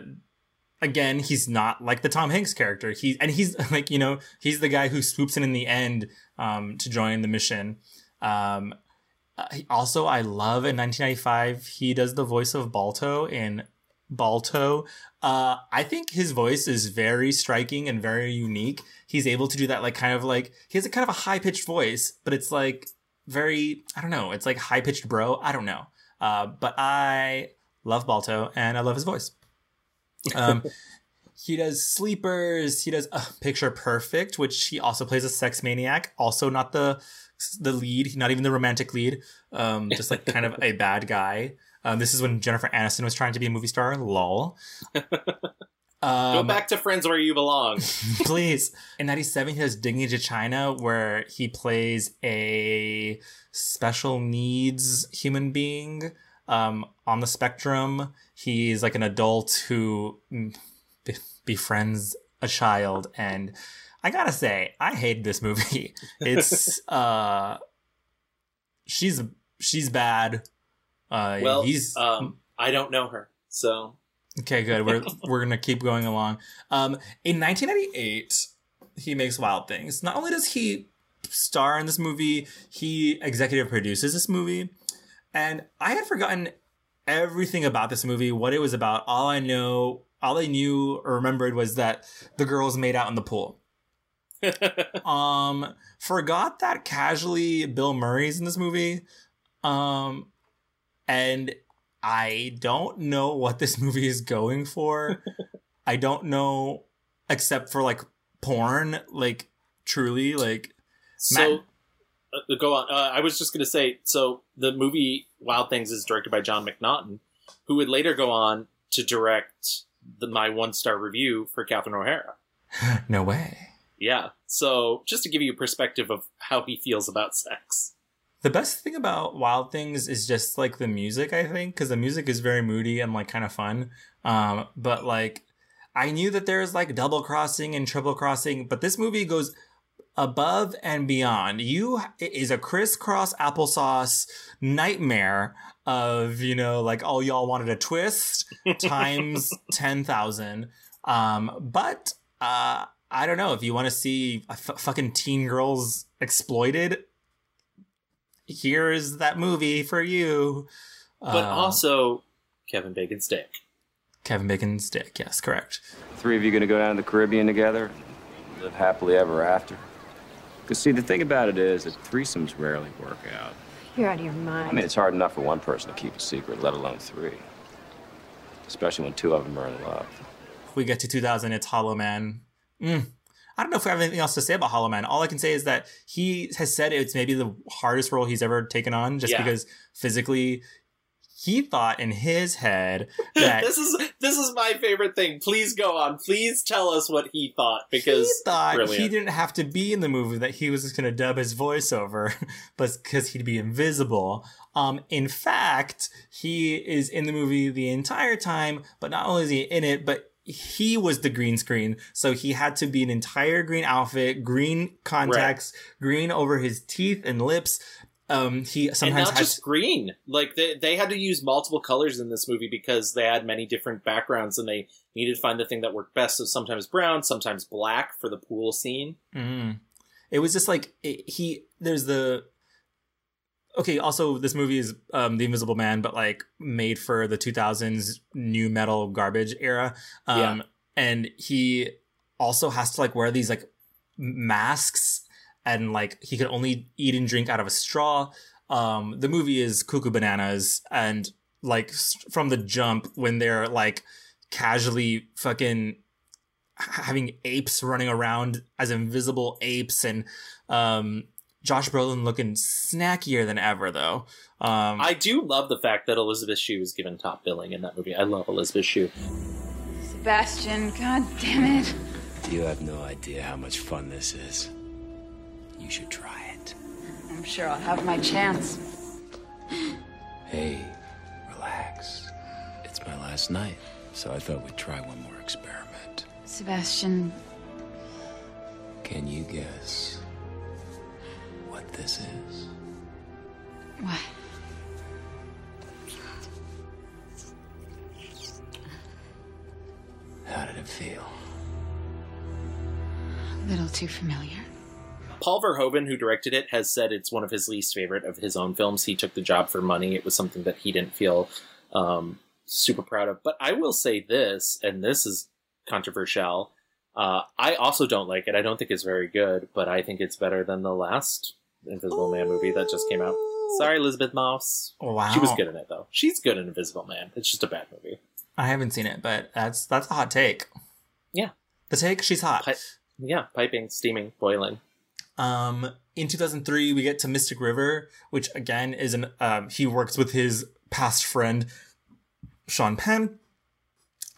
again, he's not like the Tom Hanks character. He and he's like you know he's the guy who swoops in in the end um, to join the mission. Um, uh, also, I love in 1995 he does the voice of Balto in Balto. Uh, I think his voice is very striking and very unique. He's able to do that, like kind of like he has a kind of a high pitched voice, but it's like very I don't know. It's like high pitched bro. I don't know. Uh, but I love Balto and I love his voice. Um, he does sleepers. He does uh, Picture Perfect, which he also plays a sex maniac. Also not the the lead, not even the romantic lead. Um, just like kind of a bad guy. Um, this is when Jennifer Aniston was trying to be a movie star. Lol. Um, Go back to Friends where you belong. please. In 97, he has Digging to China, where he plays a special needs human being um, on the spectrum. He's like an adult who be- befriends a child. And I gotta say, I hate this movie. It's, uh, she's, she's bad. Uh, well, he's, um, I don't know her, so Okay, good. We're we're gonna keep going along. Um, in 1998, he makes Wild Things. Not only does he star in this movie, he executive produces this movie, and I had forgotten everything about this movie, what it was about. All I know, all I knew or remembered was that the girls made out in the pool. um, forgot that casually Bill Murray's in this movie. Um, and I don't know what this movie is going for. I don't know, except for like porn, like truly, like. So, Matt- uh, go on. Uh, I was just going to say so the movie Wild Things is directed by John McNaughton, who would later go on to direct the, my one star review for Catherine O'Hara. no way. Yeah. So, just to give you a perspective of how he feels about sex. The best thing about Wild Things is just like the music, I think, because the music is very moody and like kind of fun. Um, but like, I knew that there's like double crossing and triple crossing, but this movie goes above and beyond. You it is a crisscross applesauce nightmare of you know like all y'all wanted a twist times ten thousand. Um, but uh, I don't know if you want to see a f- fucking teen girls exploited here is that movie for you. But Uh, also, Kevin Bacon's dick. Kevin Bacon's dick. Yes, correct. Three of you gonna go down to the Caribbean together? Live happily ever after? Because, see, the thing about it is that threesomes rarely work out. You're out of your mind. I mean, it's hard enough for one person to keep a secret, let alone three. Especially when two of them are in love. We get to 2000. It's Hollow Man. Mm. I don't know if we have anything else to say about Hollow Man. All I can say is that he has said it's maybe the hardest role he's ever taken on, just Yeah. because physically, he thought in his head that this is this is my favorite thing. Please go on. Please tell us what he thought because he thought brilliant. he didn't have to be in the movie that he was just going to dub his voiceover but because he'd be invisible um in fact he is in the movie the entire time but not only is he in it but he was the green screen so he had to be an entire green outfit green contacts green over his teeth and lips um he and sometimes not has just green. Like they they had to use multiple colors in this movie because they had many different backgrounds and they needed to find the thing that worked best. So sometimes brown, sometimes black for the pool scene. Mm. It was just like it, he. There's the. Okay. Also, this movie is um, the Invisible Man, but like made for the 2000s new metal garbage era. Um, Yeah. And he also has to like wear these like masks, and like he could only eat and drink out of a straw. Um, the movie is cuckoo bananas, and like from the jump when they're like casually fucking having apes running around as invisible apes and um Josh Brolin looking snackier than ever though. Um I do love the fact that Elizabeth Shue was given top billing in that movie. I love Elizabeth Shue. Sebastian, god damn it. You have no idea how much fun this is. Should try it. I'm sure I'll have my chance. Hey, relax. It's my last night, so I thought we'd try one more experiment. Sebastian, Can you guess what this is? what? How did it feel? A little too familiar. Paul Verhoeven, who directed it, has said it's one of his least favorite of his own films. He took the job for money. It was something that he didn't feel um, super proud of. But I will say this, and this is controversial. Uh, I also don't like it. I don't think it's very good, but I think it's better than the last Invisible Man movie that just came out. Sorry, Elisabeth Moss. Wow. She was good in it though. She's good in Invisible Man. It's just a bad movie. I haven't seen it, but that's that's a hot take. Yeah. The take, she's hot. Pi- yeah, piping, steaming, boiling. Um, in 2003, we get to Mystic River, which again is an um, he works with his past friend Sean Penn.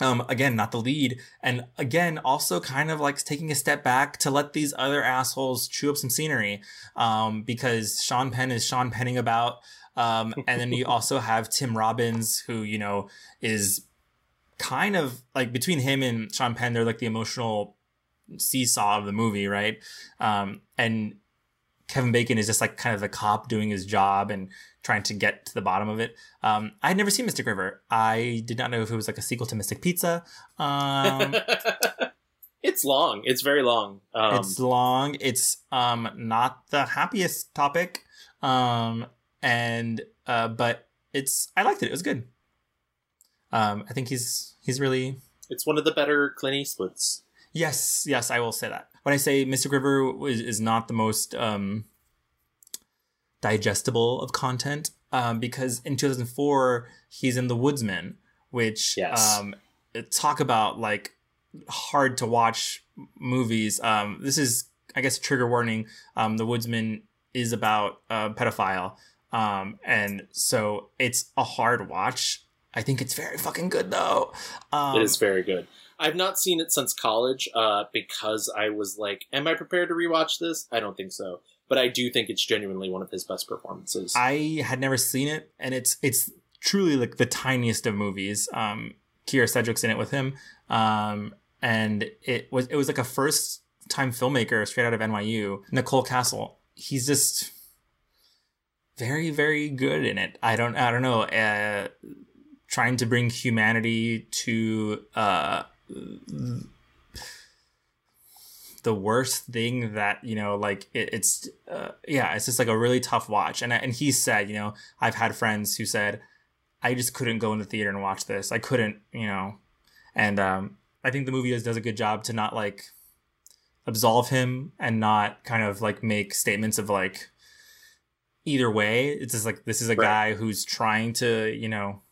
Um, again, not the lead. And again, also kind of like taking a step back to let these other assholes chew up some scenery. Um, because Sean Penn is Sean Penning about. Um, and then you also have Tim Robbins, who, you know, is kind of like between him and Sean Penn, they're like the emotional seesaw of the movie, right? Um, and Kevin Bacon is just like kind of the cop doing his job and trying to get to the bottom of it. Um, I had never seen Mystic River. I did not know if it was like a sequel to Mystic Pizza. Um, it's long. It's very long. Um, it's long. It's um, not the happiest topic. Um, and uh, but it's I liked it. It was good. Um, I think he's he's really it's one of the better Clint Eastwoods. Yes, yes, I will say that. When I say Mystic River is, is not the most um, digestible of content, um, because in 2004 he's in The Woodsman, which Yes. um, talk about like hard to watch movies. Um, this is, I guess, trigger warning. Um, the Woodsman is about a pedophile, um, and so it's a hard watch. I think it's very fucking good though. Um, it is very good. I've not seen it since college uh, because I was like, "Am I prepared to rewatch this?" I don't think so, but I do think it's genuinely one of his best performances. I had never seen it, and it's it's truly like the tiniest of movies. Um, Kyra Sedgwick's in it with him, um, and it was it was like a first time filmmaker straight out of NYU, Nicole Kassell. He's just very very good in it. I don't I don't know. Uh, trying to bring humanity to uh, the worst thing that you know like it, it's uh, yeah it's just like a really tough watch. And and he said you know i've had friends who said i just couldn't go in the theater and watch this. I couldn't you know. And um i think the movie does, does a good job to not like absolve him and not kind of like make statements of like either way. It's just like this is a guy who's trying to you know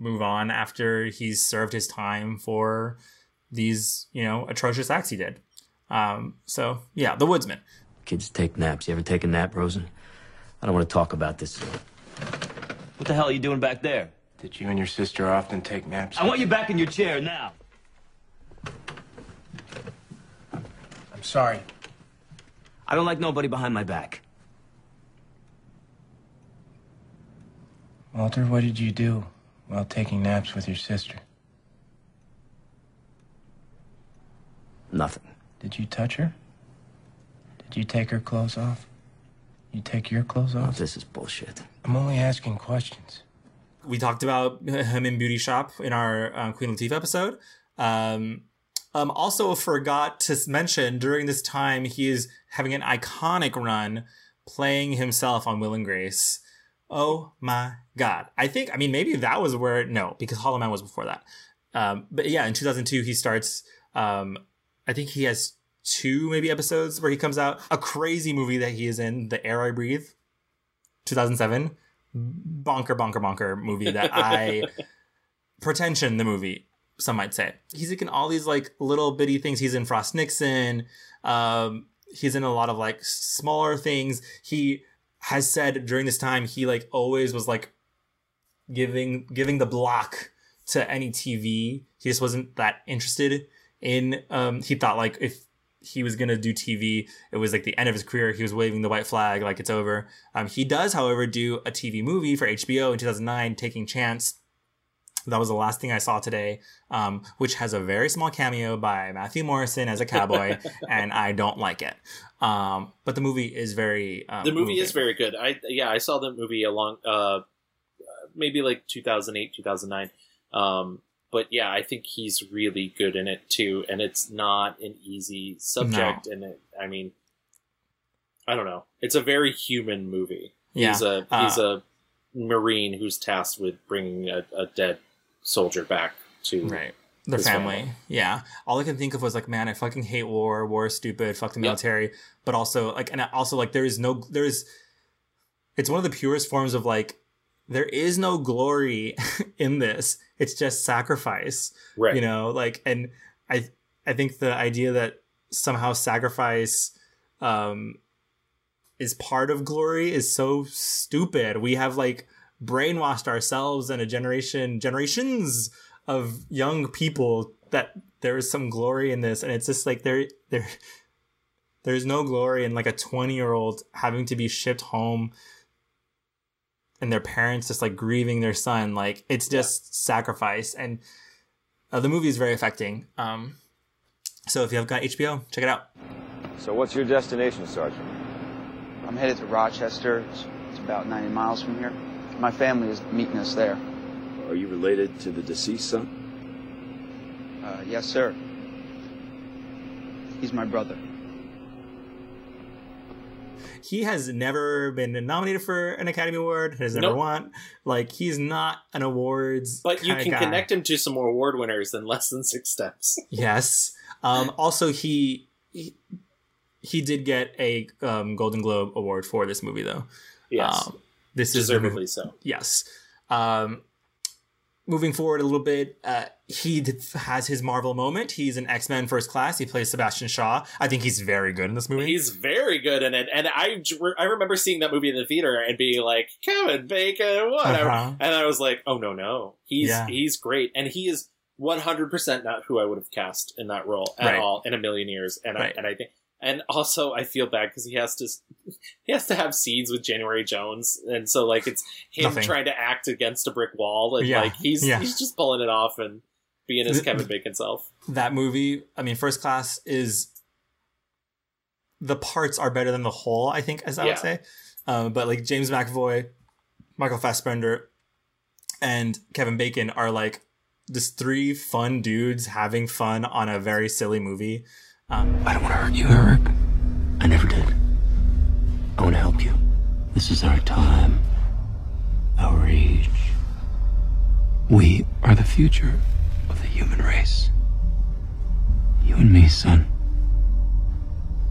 move on after he's served his time for these you know atrocious acts he did um so yeah the woodsman Kids take naps. You ever take a nap, Rosen? I don't want to talk about this. What the hell are you doing back there? Did you and your sister often take naps? I want you back in your chair now. I'm sorry. I don't like nobody behind my back. Walter, what did you do while taking naps with your sister? Nothing. Did you touch her? Did you take her clothes off? You take your clothes off? this is bullshit. I'm only asking questions. we talked about him in beauty shop in our uh, queen latifah episode um um also forgot to mention during this time he is having an iconic run playing himself on will and grace oh my god. I think i mean maybe that was where no because hollow man was before that. Um but yeah in 2002 he starts um i think he has two maybe episodes where he comes out. A crazy movie that he is in the air i breathe 2007 bonker bonker bonker movie that i pretension the movie some might say. He's like in all these like little bitty things. He's in frost nixon. Um he's in a lot of like smaller things. He has said during this time he like always was like giving giving the block to any tv he just wasn't that interested in um he thought like if he was gonna do TV. It was like the end of his career. He was waving the white flag, like it's over. Um, he does, however, do a TV movie for HBO in 2009, Taking Chance. That was the last thing I saw today, um, which has a very small cameo by Matthew Morrison as a cowboy, and I don't like it. Um, but the movie is very. Um, the movie moving. is very good. I yeah, I saw the movie along uh maybe like 2008, 2009. Um but yeah, I think he's really good in it too and it's not an easy subject and it I mean I don't know. It's a very human movie. He's a he's uh, a marine who's tasked with bringing a, a dead soldier back to right their his family. Yeah. All I can think of was like, man, I fucking hate war. War is stupid. Fuck the Yep. military. But also like, and also like, there is no, there is. It's one of the purest forms of like, there is no glory in this. It's just sacrifice. Right. You know, like, and I, I think the idea that somehow sacrifice, um, is part of glory is so stupid. We have like brainwashed ourselves and a generation, generations of young people that there is some glory in this and it's just like there there there's no glory in like a 20 year old having to be shipped home and their parents just like grieving their son like it's just sacrifice and uh, the movie is very affecting um so if you have got hbo check it out So what's your destination, Sergeant? I'm headed to Rochester. It's, it's about 90 miles from here. My family is meeting us there. Are you related to the deceased son? Uh, yes, sir. He's my brother. he has never been nominated for an academy award has never Nope. won like he's not an awards But you can guy. connect him to some more award winners than less than six steps. Yes. Um, also, he, he he did get a um, Golden Globe award for this movie, though. Yes. Um, this is Deservedly movie- so. Yes. Um, moving forward a little bit, uh, he has his Marvel moment. He's an X Men First Class. He plays Sebastian Shaw. I think he's very good in this movie. He's very good in it, and I I remember seeing that movie in the theater and being like, Kevin Bacon, whatever, Uh-huh. and I was like, oh no no, he's Yeah. he's great, and he is one hundred percent not who I would have cast in that role at Right. all in a million years, and Right. I and I think. And also, I feel bad because he has to he has to have scenes with January Jones, and so like it's him Nothing. trying to act against a brick wall, and Yeah, like he's yeah. he's just pulling it off and being his Kevin Bacon self. that movie, I mean, First Class is the parts are better than the whole. I think, as I Yeah. would say. Um, but like James McAvoy, Michael Fassbender, and Kevin Bacon are like just three fun dudes having fun on a very silly movie. Um, I don't want to hurt you, Eric. I never did. I want to help you. This is our time, our age. We are the future of the human race. You and me, son.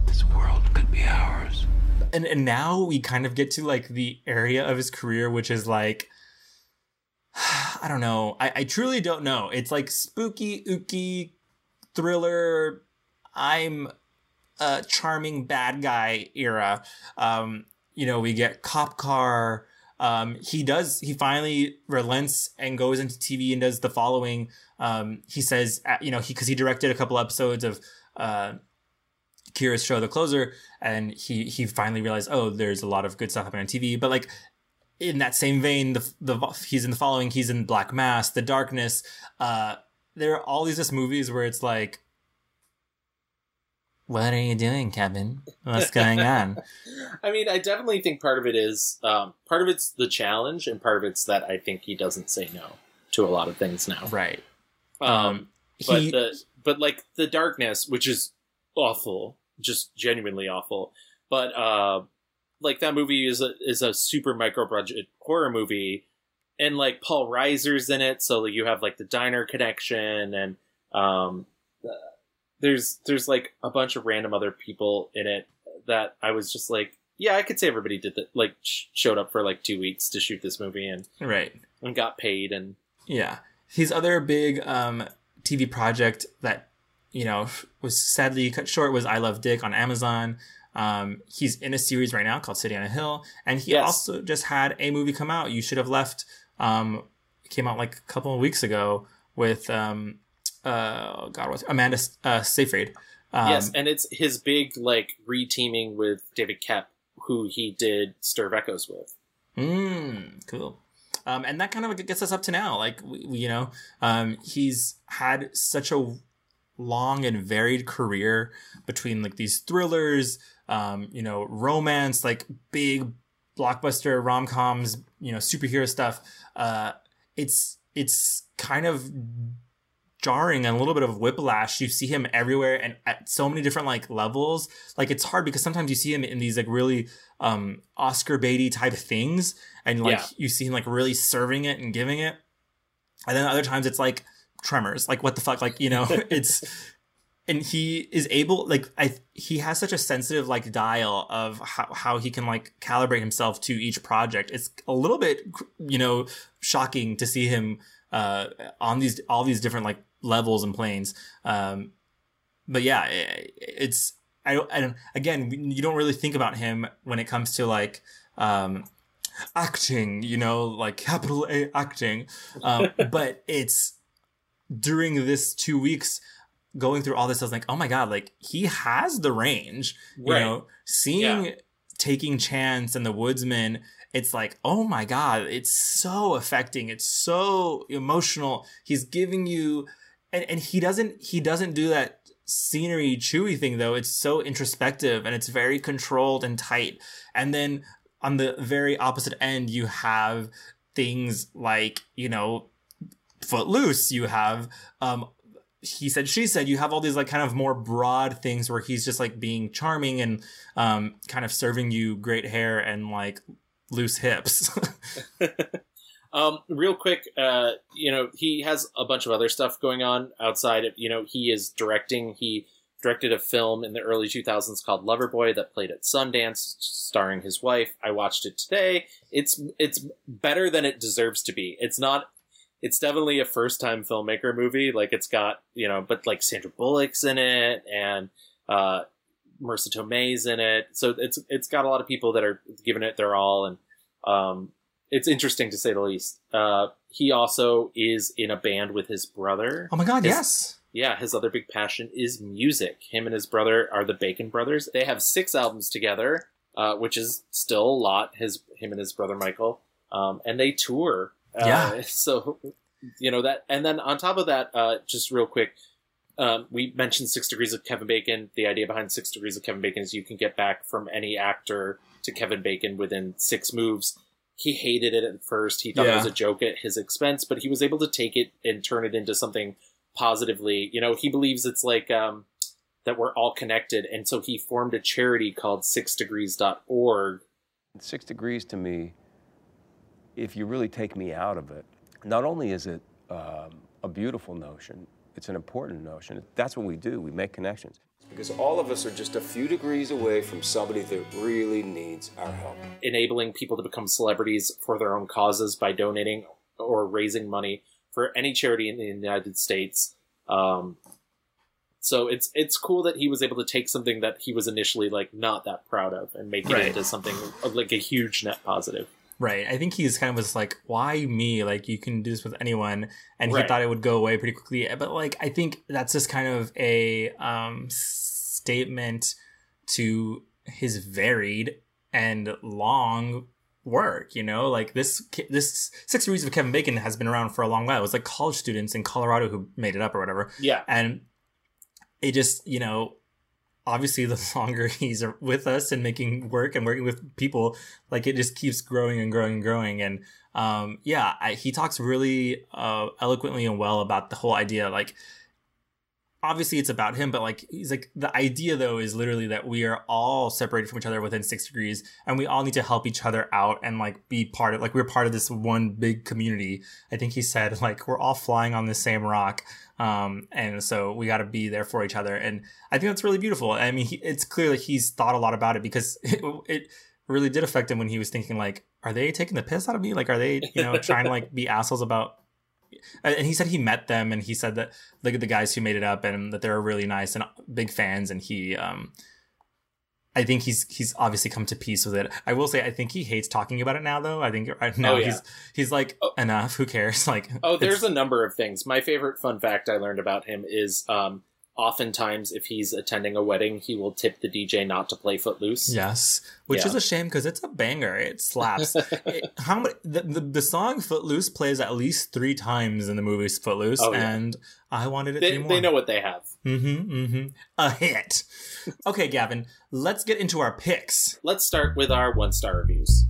This world could be ours. and and now we kind of get to like the area of his career which is like I don't know. I, I truly don't know. It's like spooky, ooky, thriller. I'm a charming bad guy era. Um, you know, we get Cop Car. Um, he does. He finally relents and goes into TV and does the following. Um, he says, uh, you know, he because he directed a couple episodes of uh, Kyra's show, The Closer, and he he finally realized, oh, there's a lot of good stuff happening on TV. But like in that same vein, the the he's in the following, he's in Black Mass, The Darkness. Uh, there are all these just movies where it's like, what are you doing, Kevin? What's going on? I mean, I definitely think part of it is um, part of it's the challenge, and part of it's that I think he doesn't say no to a lot of things now. Right. Um, but he- the but like the darkness, which is awful, just genuinely awful. But uh, like that movie is a is a super micro budget horror movie, and like Paul Reiser's in it, so you have like the diner connection, and um, there's there's like a bunch of random other people in it that I was just like, yeah, I could say everybody did that, like sh- showed up for like two weeks to shoot this movie and Right. and got paid and Yeah. His other big um, TV project that, you know, was sadly cut short was I Love Dick on Amazon. Um, he's in a series right now called City on a Hill. And he Yes. also just had a movie come out, You Should Have Left. Um, came out like a couple of weeks ago with, um, uh, oh God, what's Amanda uh, Seyfried. Um, yes, and it's his big like reteaming with David Koepp, who he did Stir Echoes with. Mm, cool. Um, and that kind of gets us up to now. Like, we, we- you know, um, he's had such a long and varied career between like these thrillers, um, you know, romance, like big blockbuster rom coms, you know, superhero stuff. Uh, it's it's kind of jarring and a little bit of whiplash. You see him everywhere and at so many different like levels. Like it's hard because sometimes you see him in these like really um Oscar baity type things and like Yeah. you see him like really serving it and giving it. And then other times it's like tremors. Like what the fuck? Like, you know, it's and he is able like I he has such a sensitive like dial of how, how he can like calibrate himself to each project. It's a little bit you know shocking to see him uh on these all these different like levels and planes. Um but yeah, i- it's I don't I don't again you don't really think about him when it comes to like um acting, you know, like capital A acting. Um but it's during this two weeks going through all this, I was like, oh my god, like he has the range. You Right. know, seeing taking chance and the woodsman, it's like, oh my god, it's so affecting. It's so emotional. He's giving you and, and he doesn't he doesn't do that scenery chewy thing though. It's so introspective and it's very controlled and tight. And then on the very opposite end, you have things like, you know, Footloose. You have um he said she said you have all these like kind of more broad things where he's just like being charming and um kind of serving you great hair and like loose hips. Um, real quick, uh, you know, he has a bunch of other stuff going on outside of, you know, he is directing. He directed a film in the early 2000s called Loverboy that played at Sundance, starring his wife. I watched it today. It's it's better than it deserves to be. It's not. It's definitely a first time filmmaker movie. Like it's got you know, but like Sandra Bullock's in it and uh, Marisa Tomei's in it. So it's it's got a lot of people that are giving it their all and. Um, it's interesting to say the least. Uh, he also is in a band with his brother. oh my god, His- yes. Yeah, his other big passion is music. Him and his brother are the Bacon Brothers. They have six albums together, uh, which is still a lot. His him and his brother Michael, um, and they tour. Uh, Yeah. So you know that, and then on top of that, uh, just real quick, um, we mentioned Six Degrees of Kevin Bacon. The idea behind Six Degrees of Kevin Bacon is you can get back from any actor to Kevin Bacon within six moves. He hated it at first. He thought it was a joke at his expense, but he was able to take it and turn it into something positively. You know, he believes it's like um, that we're all connected, and so he formed a charity called SixDegrees.org. Six degrees to me, if you really take me out of it, not only is it um, a beautiful notion, it's an important notion. That's what we do. We make connections. Because all of us are just a few degrees away from somebody that really needs our help. enabling people to become celebrities for their own causes by donating or raising money for any charity in the United States. Um, so it's it's cool that he was able to take something that he was initially like not that proud of and make it Right. into something like a huge net positive. Right. I think he's kind of was like, why me? Like, you can do this with anyone. And he thought it would go away pretty quickly. But, like, I think that's just kind of a um, statement to his varied and long work, you know? Like, this, this Six Degrees of Kevin Bacon has been around for a long while. It was like college students in Colorado who made it up or whatever. Yeah. And it just, you know, obviously the longer he's with us and making work and working with people like it just keeps growing and growing and growing. And um yeah I, he talks really uh eloquently and well about the whole idea like obviously it's about him but like he's like the idea though is literally that we are all separated from each other within six degrees and we all need to help each other out and like be part of like we're part of this one big community. I think he said like we're all flying on the same rock um and so we got to be there for each other and i think that's really beautiful. I mean he, it's clear that he's thought a lot about it because it, it really did affect him when he was thinking like are they taking the piss out of me? Like are they you know trying to like be assholes about and and he said he met them and he said that look at the guys who made it up and that they're really nice and big fans and he um I think he's he's obviously come to peace with it. I will say I think he hates talking about it now though. I think right now Oh, yeah. he's he's like enough. Who cares? Like Oh, there's a number of things. My favorite fun fact I learned about him is um, oftentimes if he's attending a wedding, he will tip the DJ not to play Footloose. Yes, which Yeah. is a shame because it's a banger. It slaps. It- how many? The, the, the song "Footloose" plays at least three times in the movie Footloose, Oh, yeah. and I wanted it They, they know what they have. Mm-hmm. Mm-hmm. A hit. Okay, Gavin. Let's get into our picks. Let's start with our one star reviews.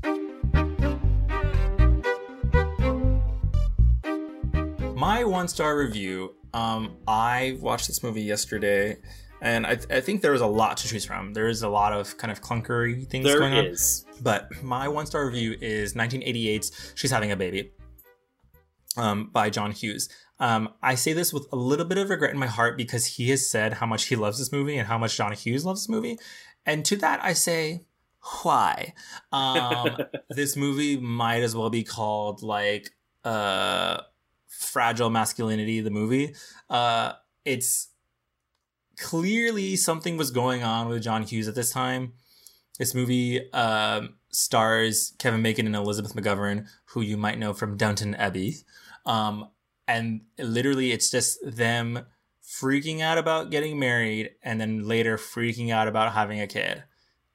My one star review. Um, I watched this movie yesterday, and I, I think there was a lot to choose from. There is a lot of kind of clunkery things There going on. is. But my one star review is 1988's "She's Having a Baby" um, by John Hughes. Um, I say this with a little bit of regret in my heart because he has said how much he loves this movie and how much John Hughes loves this movie, and to that I say, why? Um, this movie might as well be called like uh, "Fragile Masculinity," the movie. Uh, it's clearly something was going on with John Hughes at this time. This movie um, stars Kevin Bacon and Elizabeth McGovern, who you might know from Downton Abbey. Um, and literally it's just them freaking out about getting married and then later freaking out about having a kid.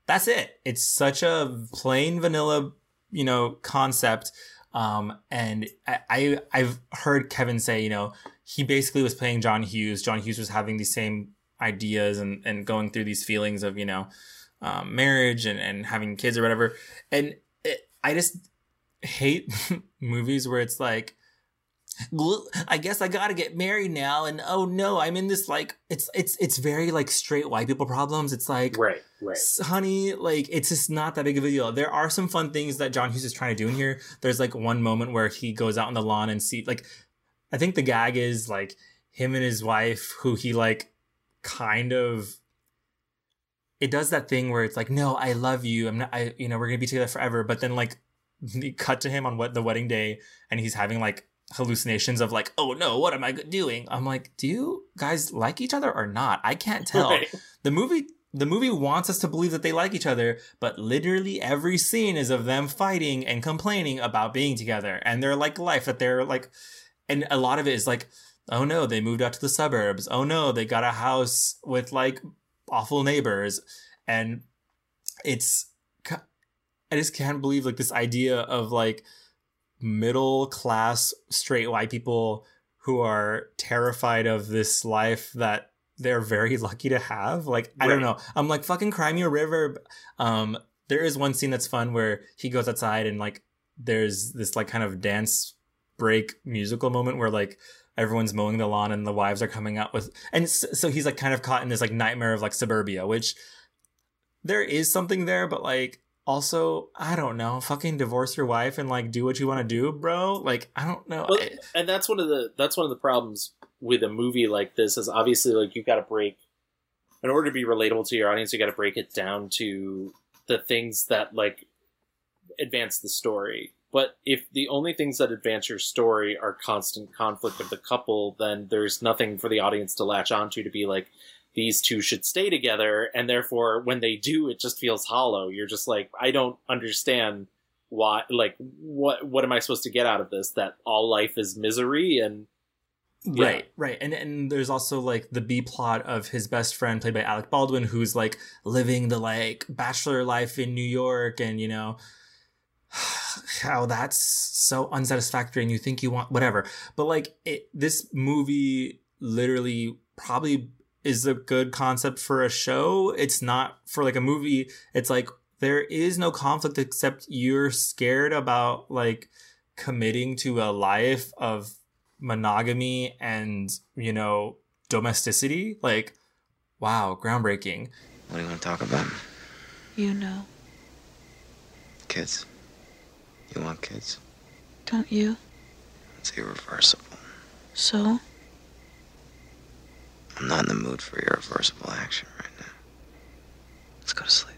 That's it. It's such a plain vanilla, you know, concept. Um, and I, I I've heard Kevin say, you know, he basically was playing John Hughes. John Hughes was having these same ideas and, and going through these feelings of, you know, um, marriage and, and having kids or whatever. And it, I just hate movies where it's like, "Well, I guess I gotta get married now, and oh no, I'm in this like it's it's it's very like straight white people problems. It's like right, right, honey, like it's just not that big of a deal. There are some fun things that John Hughes is trying to do in here. There's like one moment where he goes out on the lawn and see like I think the gag is like him and his wife who he like kind of it does that thing where it's like no I love you I'm not I you know we're gonna be together forever but then like cut to him on what the wedding day and he's having like hallucinations of like oh no what am I doing? I'm like do you guys like each other or not? I can't tell. Right. the movie the movie wants us to believe that they like each other but literally every scene is of them fighting and complaining about being together and their like life that they're like and a lot of it is like oh no they moved out to the suburbs. Oh no they got a house with like awful neighbors. And it's i just can't believe like this idea of like middle class straight white people who are terrified of this life that they're very lucky to have. Like i don't know. I'm like fucking cry me a river. Um there is one scene that's fun where he goes outside and like there's this like kind of dance break musical moment where like everyone's mowing the lawn and the wives are coming out with and so he's like kind of caught in this like nightmare of like suburbia which there is something there but like also i don't know fucking divorce your wife and like do what you want to do bro? Like i don't know Well, and that's one of the that's one of the problems with a movie like this is obviously like you've got to break in order to be relatable to your audience you got to break it down to the things that like advance the story. But if the only things that advance your story are constant conflict of the couple then there's nothing for the audience to latch onto to be like these two should stay together and therefore when they do it just feels hollow you're just like i don't understand why like what what am i supposed to get out of this that all life is misery and Yeah. Right, right. And and there's also like the B plot of his best friend played by Alec Baldwin who's like living the like bachelor life in New York and you know how that's so unsatisfactory and you think you want whatever. But like it, this movie literally probably is a good concept for a show. It's not for like a movie. It's like there is no conflict except you're scared about like committing to a life of monogamy and you know domesticity like wow groundbreaking What do you want to talk about? You know, Kids. You want kids? don't you? It's irreversible. So? I'm not in the mood for irreversible action right now. Let's go to sleep.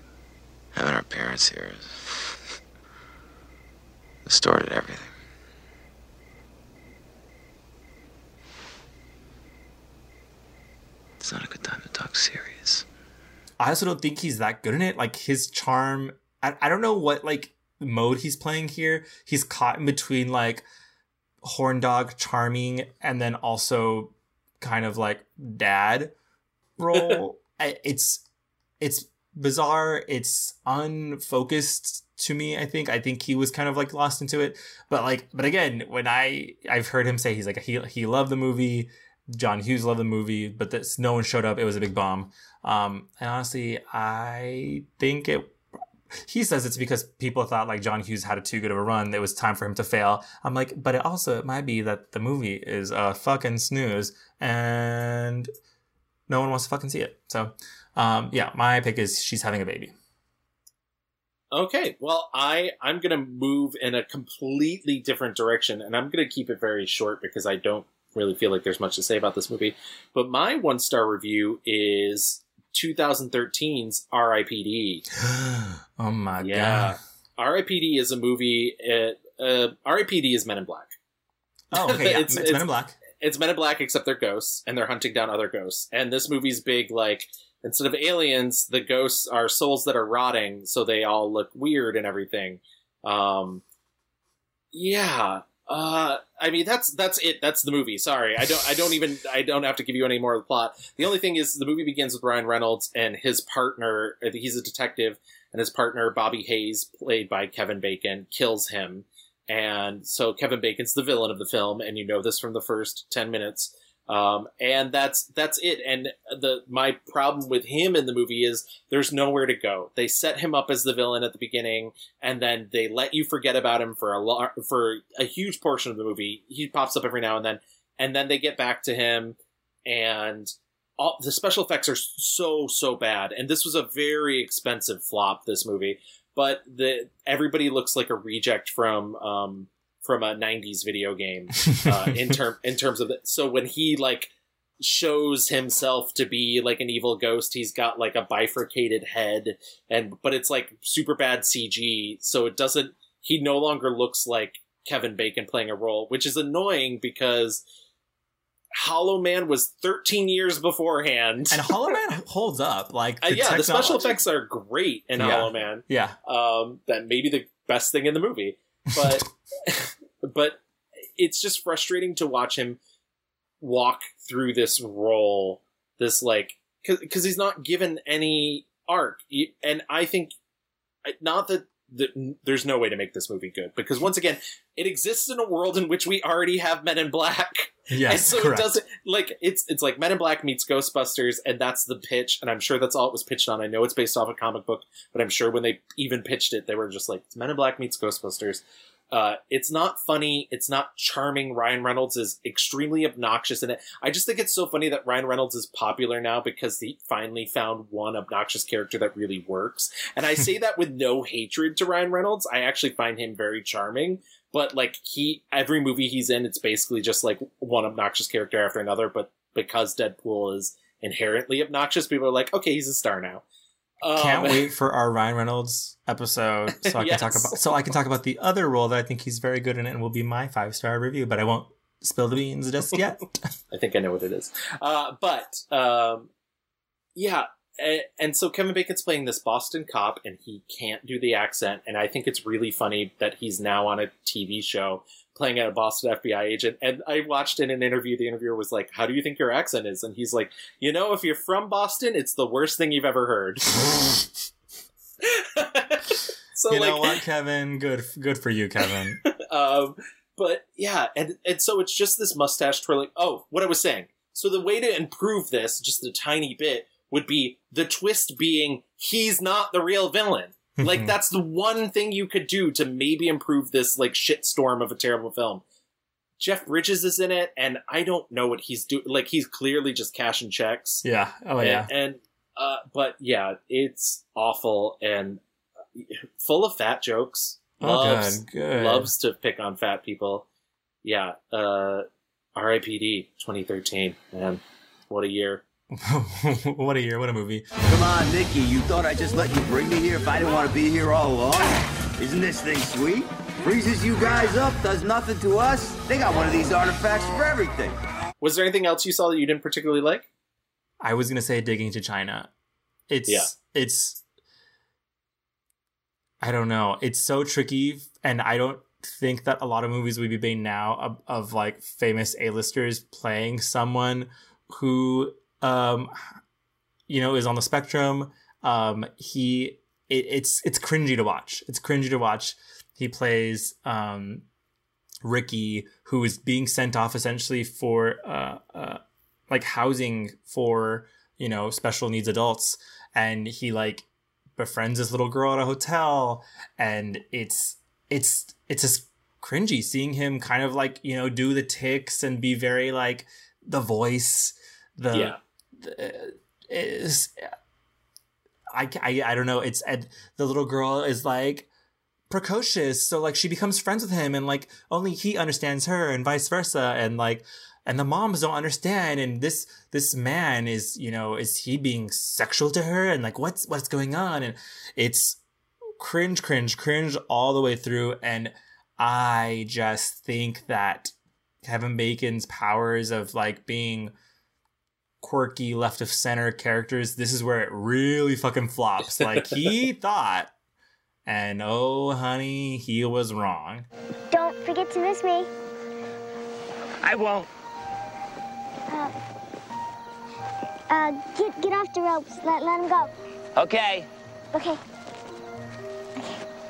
Having our parents here has distorted everything. It's not a good time to talk serious. i also don't think he's that good in it like his charm i, I don't know what like mode he's playing here he's caught in between like horn dog charming and then also kind of like dad role. It's it's bizarre. It's unfocused to me i think. I think he was kind of like lost into it. But like but again when i i've heard him say he's like he, he loved the movie. John hughes loved the movie but this no one showed up. It was a big bomb. Um and honestly i think it he says it's because people thought like John Hughes had a too good of a run. It was time for him to fail. I'm like, but it also it might be that the movie is a fucking snooze and no one wants to fucking see it. So, um, yeah, my pick is she's having a baby. Okay, well, I I'm gonna move in a completely different direction, and I'm gonna keep it very short because I don't really feel like there's much to say about this movie. But my one star review is 2013's R.I.P.D. oh my Yeah, god. R.I.P.D. is a movie. Uh, uh, R.I.P.D. is Men in Black. Oh, okay, yeah, it's, Men in Black. It's Men in Black, except they're ghosts, and they're hunting down other ghosts. And this movie's big, like instead of aliens, the ghosts are souls that are rotting, so they all look weird and everything. Um, yeah, Uh, I mean that's that's it. That's the movie. Sorry, I don't I don't even I don't have to give you any more of the plot. The only thing is the movie begins with Ryan Reynolds and his partner. He's a detective, and his partner Bobby Hayes, played by Kevin Bacon, kills him. And so Kevin Bacon's the villain of the film, and you know this from the first ten minutes. Um, and that's that's it. And the my problem with him in the movie is there's nowhere to go. They set him up as the villain at the beginning, and then they let you forget about him for a lo- for a huge portion of the movie. He pops up every now and then, and then they get back to him, and all the special effects are so so bad. And this was a very expensive flop. This movie, but the everybody looks like a reject from um, from a 90s video game uh, in term in terms of the, so when he like shows himself to be like an evil ghost he's got like a bifurcated head and but it's like super bad CG so it doesn't he no longer looks like Kevin Bacon playing a role which is annoying because Hollow Man was 13 years beforehand And Hollow Man holds up. Like uh, the yeah, the special effects are great in Yeah. Hollow Man. Yeah. Um, that may be the best thing in the movie, but but it's just frustrating to watch him walk through this role, this like because he's not given any arc, and I think not that. There's no way to make this movie good because once again, it exists in a world in which we already have Men in Black. Yes, and so correct. it doesn't like it's it's like Men in Black meets Ghostbusters, and that's the pitch. And I'm sure that's all it was pitched on. I know it's based off a comic book, but I'm sure when they even pitched it, they were just like Men in Black meets Ghostbusters. Uh, it's not funny. It's not charming. Ryan Reynolds is extremely obnoxious in it. I just think it's so funny that Ryan Reynolds is popular now because he finally found one obnoxious character that really works. And I say that with no hatred to Ryan Reynolds. I actually find him very charming. But like he, every movie he's in, it's basically just like one obnoxious character after another. But because Deadpool is inherently obnoxious, people are like, okay, he's a star now. Um, Can't wait for our Ryan Reynolds episode so I can talk about so I can talk about the other role that I think he's very good in and will be my five star review, but I won't spill the beans just yet. I think I know what it is. Uh, but um, yeah, and, and so Kevin Bacon's playing this Boston cop, and he can't do the accent. And I think it's really funny that he's now on a TV show playing at a Boston FBI agent. And I watched in an interview, the interviewer was like, "How do you think your accent is?" And he's like, "You know, if you're from Boston, it's the worst thing you've ever heard." so you like, know what, Kevin? Good good for you, Kevin. um, but yeah, and and so it's just this mustache twirling. Oh, what I was saying. So the way to improve this, just a tiny bit, would be the twist being he's not the real villain. Like that's the one thing you could do to maybe improve this like shitstorm of a terrible film. Jeff Bridges is in it, and I don't know what he's doing. Like he's clearly just cashing checks. Yeah. Oh And- yeah. And, uh, but yeah, it's awful and uh, full of fat jokes. Oh, Loves, good, good. loves to pick on fat people. Yeah. Uh, R.I.P.D. 2013. Man, what a year. what a year! What a movie! Come on, Nikki. You thought I'd just let you bring me here if I didn't want to be here all along? Isn't this thing sweet? Freezes you guys up, does nothing to us. They got one of these artifacts for everything. Was there anything else you saw that you didn't particularly like? I was gonna say digging to China. It's Yeah. it's I don't know. It's so tricky and I don't think that a lot of movies would be made now of, of like famous A-listers playing someone who um you know is on the spectrum. Um he it, it's it's cringy to watch. It's cringy to watch. He plays um Ricky, who is being sent off essentially for uh, uh, like housing for you know special needs adults, and he like befriends this little girl at a hotel, and it's it's it's just cringy seeing him kind of like you know do the tics and be very like the voice, the Yeah. Is I, I I don't know. It's and the little girl is like precocious, so like she becomes friends with him, and like only he understands her, and vice versa, and like and the moms don't understand, and this this man is you know is he being sexual to her, and like what's what's going on, and it's cringe, cringe, cringe all the way through, and I just think that Kevin Bacon's powers of like being quirky left of center characters, this is where it really fucking flops. Like he thought, and oh honey, he was wrong. Don't forget to miss me. I won't. Uh, uh, get get off the ropes. Let let him go. Okay. Okay.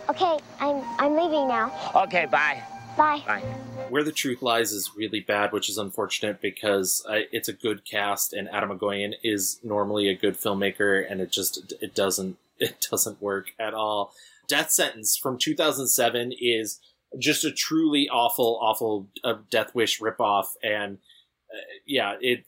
Okay, I'm I'm leaving now. Okay, bye. Bye. Bye. Where the Truth Lies is really bad, which is unfortunate because uh, it's a good cast and Atom Egoyan is normally a good filmmaker, and it just it doesn't it doesn't work at all. Death Sentence from 2007 is just a truly awful, awful uh, Death Wish ripoff, and uh, yeah, it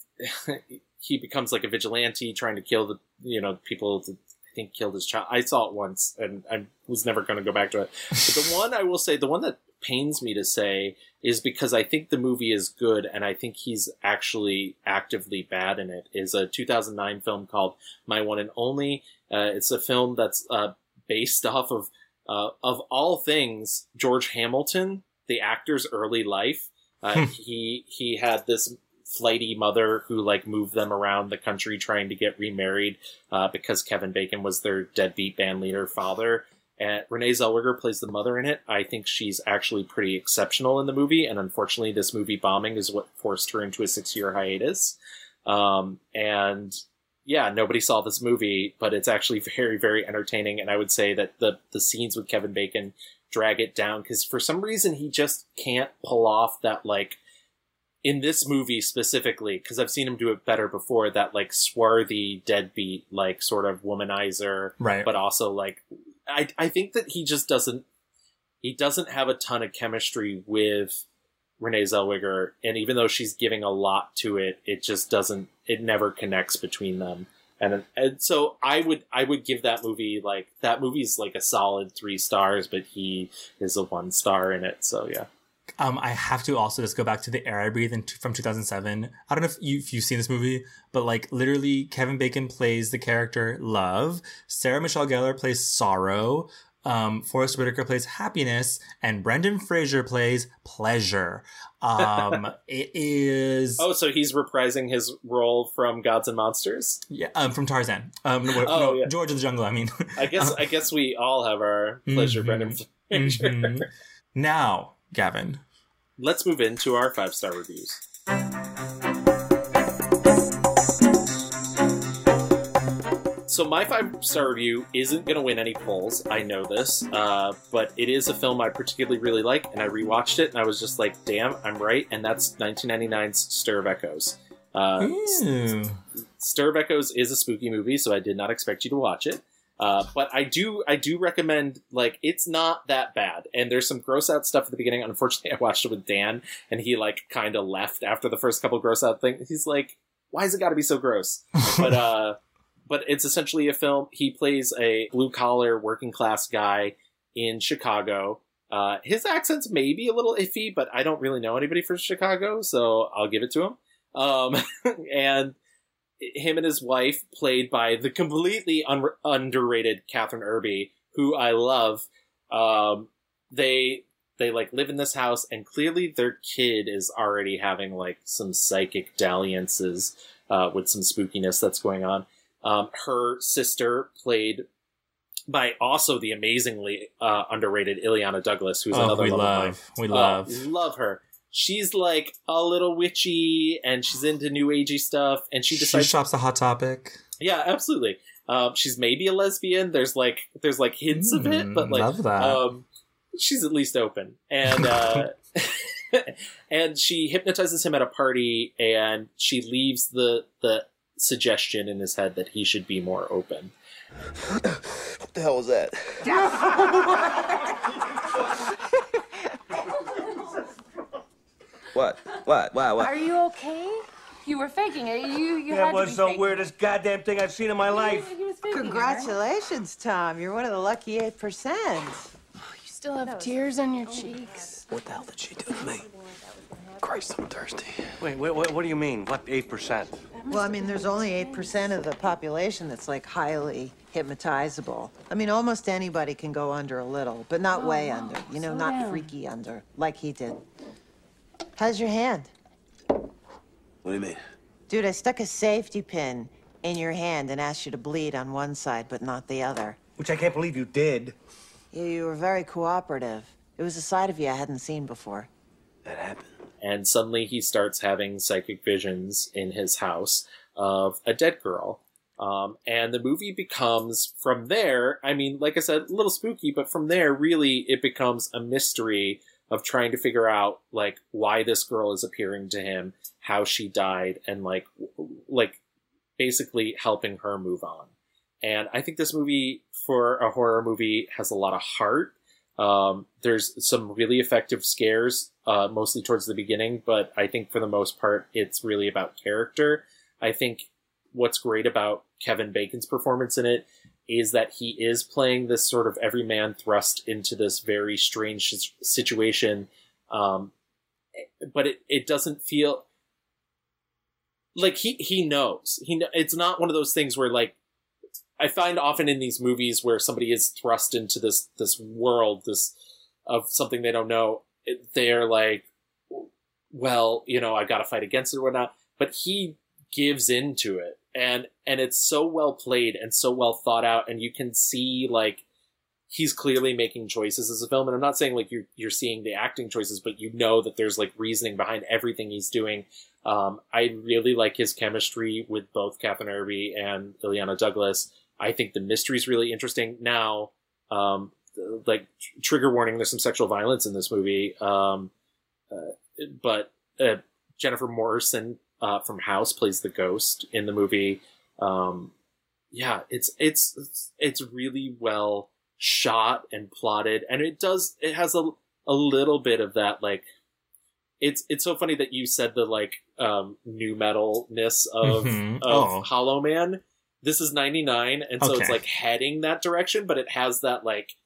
he becomes like a vigilante trying to kill the you know people that I think killed his child. I saw it once, and I was never going to go back to it. But the one I will say, the one that pains me to say is because I think the movie is good and I think he's actually actively bad in it is a 2009 film called My One and Only. Uh, it's a film that's uh, based off of uh, of all things George Hamilton, the actor's early life. Uh, he he had this flighty mother who like moved them around the country trying to get remarried uh, because Kevin Bacon was their deadbeat band leader father. And Renee Zellweger plays the mother in it. I think she's actually pretty exceptional in the movie, and unfortunately, this movie bombing is what forced her into a six-year hiatus. Um, and yeah, nobody saw this movie, but it's actually very, very entertaining. And I would say that the the scenes with Kevin Bacon drag it down because for some reason he just can't pull off that like in this movie specifically because I've seen him do it better before. That like swarthy deadbeat, like sort of womanizer, Right. But also like I I think that he just doesn't he doesn't have a ton of chemistry with Renee Zellweger, and even though she's giving a lot to it, it just doesn't. It never connects between them, and and so I would I would give that movie like that movie's like a solid three stars, but he is a one star in it. So yeah. Um, I have to also just go back to the air I breathe in from 2007. I don't know if, you, if you've seen this movie, but like literally, Kevin Bacon plays the character Love. Sarah Michelle Gellar plays Sorrow. Um, Forest Whitaker plays Happiness, and Brendan Fraser plays Pleasure. Um, it is Oh, so he's reprising his role from Gods and Monsters. yeah, um, from Tarzan. Um, no, Oh, no, yeah. George of the Jungle. I mean, I guess I guess we all have our pleasure, Mhm. Brendan Fraser. Mhm. now, Gavin. Let's move into our five star reviews. So my five star review isn't going to win any polls. I know this, uh, but it is a film I particularly really like, and I rewatched it, and I was just like, "Damn, I'm right!" And that's 1999's Stir of Echoes. Uh, Ooh. Stir of Echoes is a spooky movie, so I did not expect you to watch it. Uh, but I do, I do recommend. Like, it's not that bad, and there's some gross out stuff at the beginning. Unfortunately, I watched it with Dan, and he like kind of left after the first couple gross out things. He's like, "Why has it got to be so gross?" but uh, but it's essentially a film. He plays a blue collar working class guy in Chicago. Uh, his accent's maybe a little iffy, but I don't really know anybody from Chicago, so I'll give it to him. Um, and him and his wife, played by the completely un- underrated Kathryn Erbe, who I love. Um, they they like live in this house, and clearly their kid is already having like some psychic dalliances uh, with some spookiness that's going on. Um, her sister, played by also the amazingly uh, underrated Illeana Douglas, who's Oh, another we love, of mine. love. We Uh, love her. She's like a little witchy, and she's into new agey stuff, and she decides She shops a hot topic. yeah, absolutely. Um, she's maybe a lesbian. There's like there's like hints of it, Mm, but like love that. Um, she's at least open, and uh, and she hypnotizes him at a party, and she leaves the the suggestion in his head that he should be more open. What the hell was that? What? What? What? What? Are you okay? You were faking it. You you That had was to be the faking weirdest goddamn thing I've seen in my life. Congratulations, Tom. You're one of the lucky 8%. You still have tears on your oh cheeks. What the hell did she do to me? Christ, I'm thirsty. Wait, wait, what, what do you mean? What, 8%? Well, I mean, there's only 8% of the population that's like highly hypnotizable. I mean, almost anybody can go under a little, but not oh, way under. You know, Slow not down. freaky under, like he did. How's your hand? What do you mean? Dude, I stuck a safety pin in your hand and asked you to bleed on one side, but not the other. Which I can't believe you did. You, you were very cooperative. It was a side of you I hadn't seen before. That happened. and suddenly he starts having psychic visions in his house of a dead girl. Um, and the movie becomes from there. I mean, like I said, a little spooky, but from there, really, it becomes a mystery of trying to figure out like why this girl is appearing to him, how she died, and like like basically helping her move on. And I think this movie, for a horror movie, has a lot of heart. Um, there's some really effective scares, uh, mostly towards the beginning, but I think for the most part, it's really about character. I think what's great about Kevin Bacon's performance in it is that he is playing this sort of everyman thrust into this very strange situation. Um, but it, it doesn't feel like he, he knows he, it's not one of those things where like, I find often in these movies where somebody is thrust into this this world, this of something they don't know, they're like, well, you know, I got to fight against it or whatnot. But he gives into it, and and it's so well played and so well thought out, and you can see like he's clearly making choices as a film. And I'm not saying like you're you're seeing the acting choices, but you know that there's like reasoning behind everything he's doing. Um, I really like his chemistry with both Kathryn Erbe and Illeana Douglas. I think the mystery's really interesting. Now, um, like tr- trigger warning, there's some sexual violence in this movie. Um, uh, but uh, Jennifer Morrison uh, from House plays the ghost in the movie. Um, yeah, it's it's it's- it's really well shot and plotted, and it does it has a a little bit of that like it's it's so funny that you said the like um new metalness of Mhm. of Oh. Hollow Man. This is 99 and so it's like heading that direction but it has that like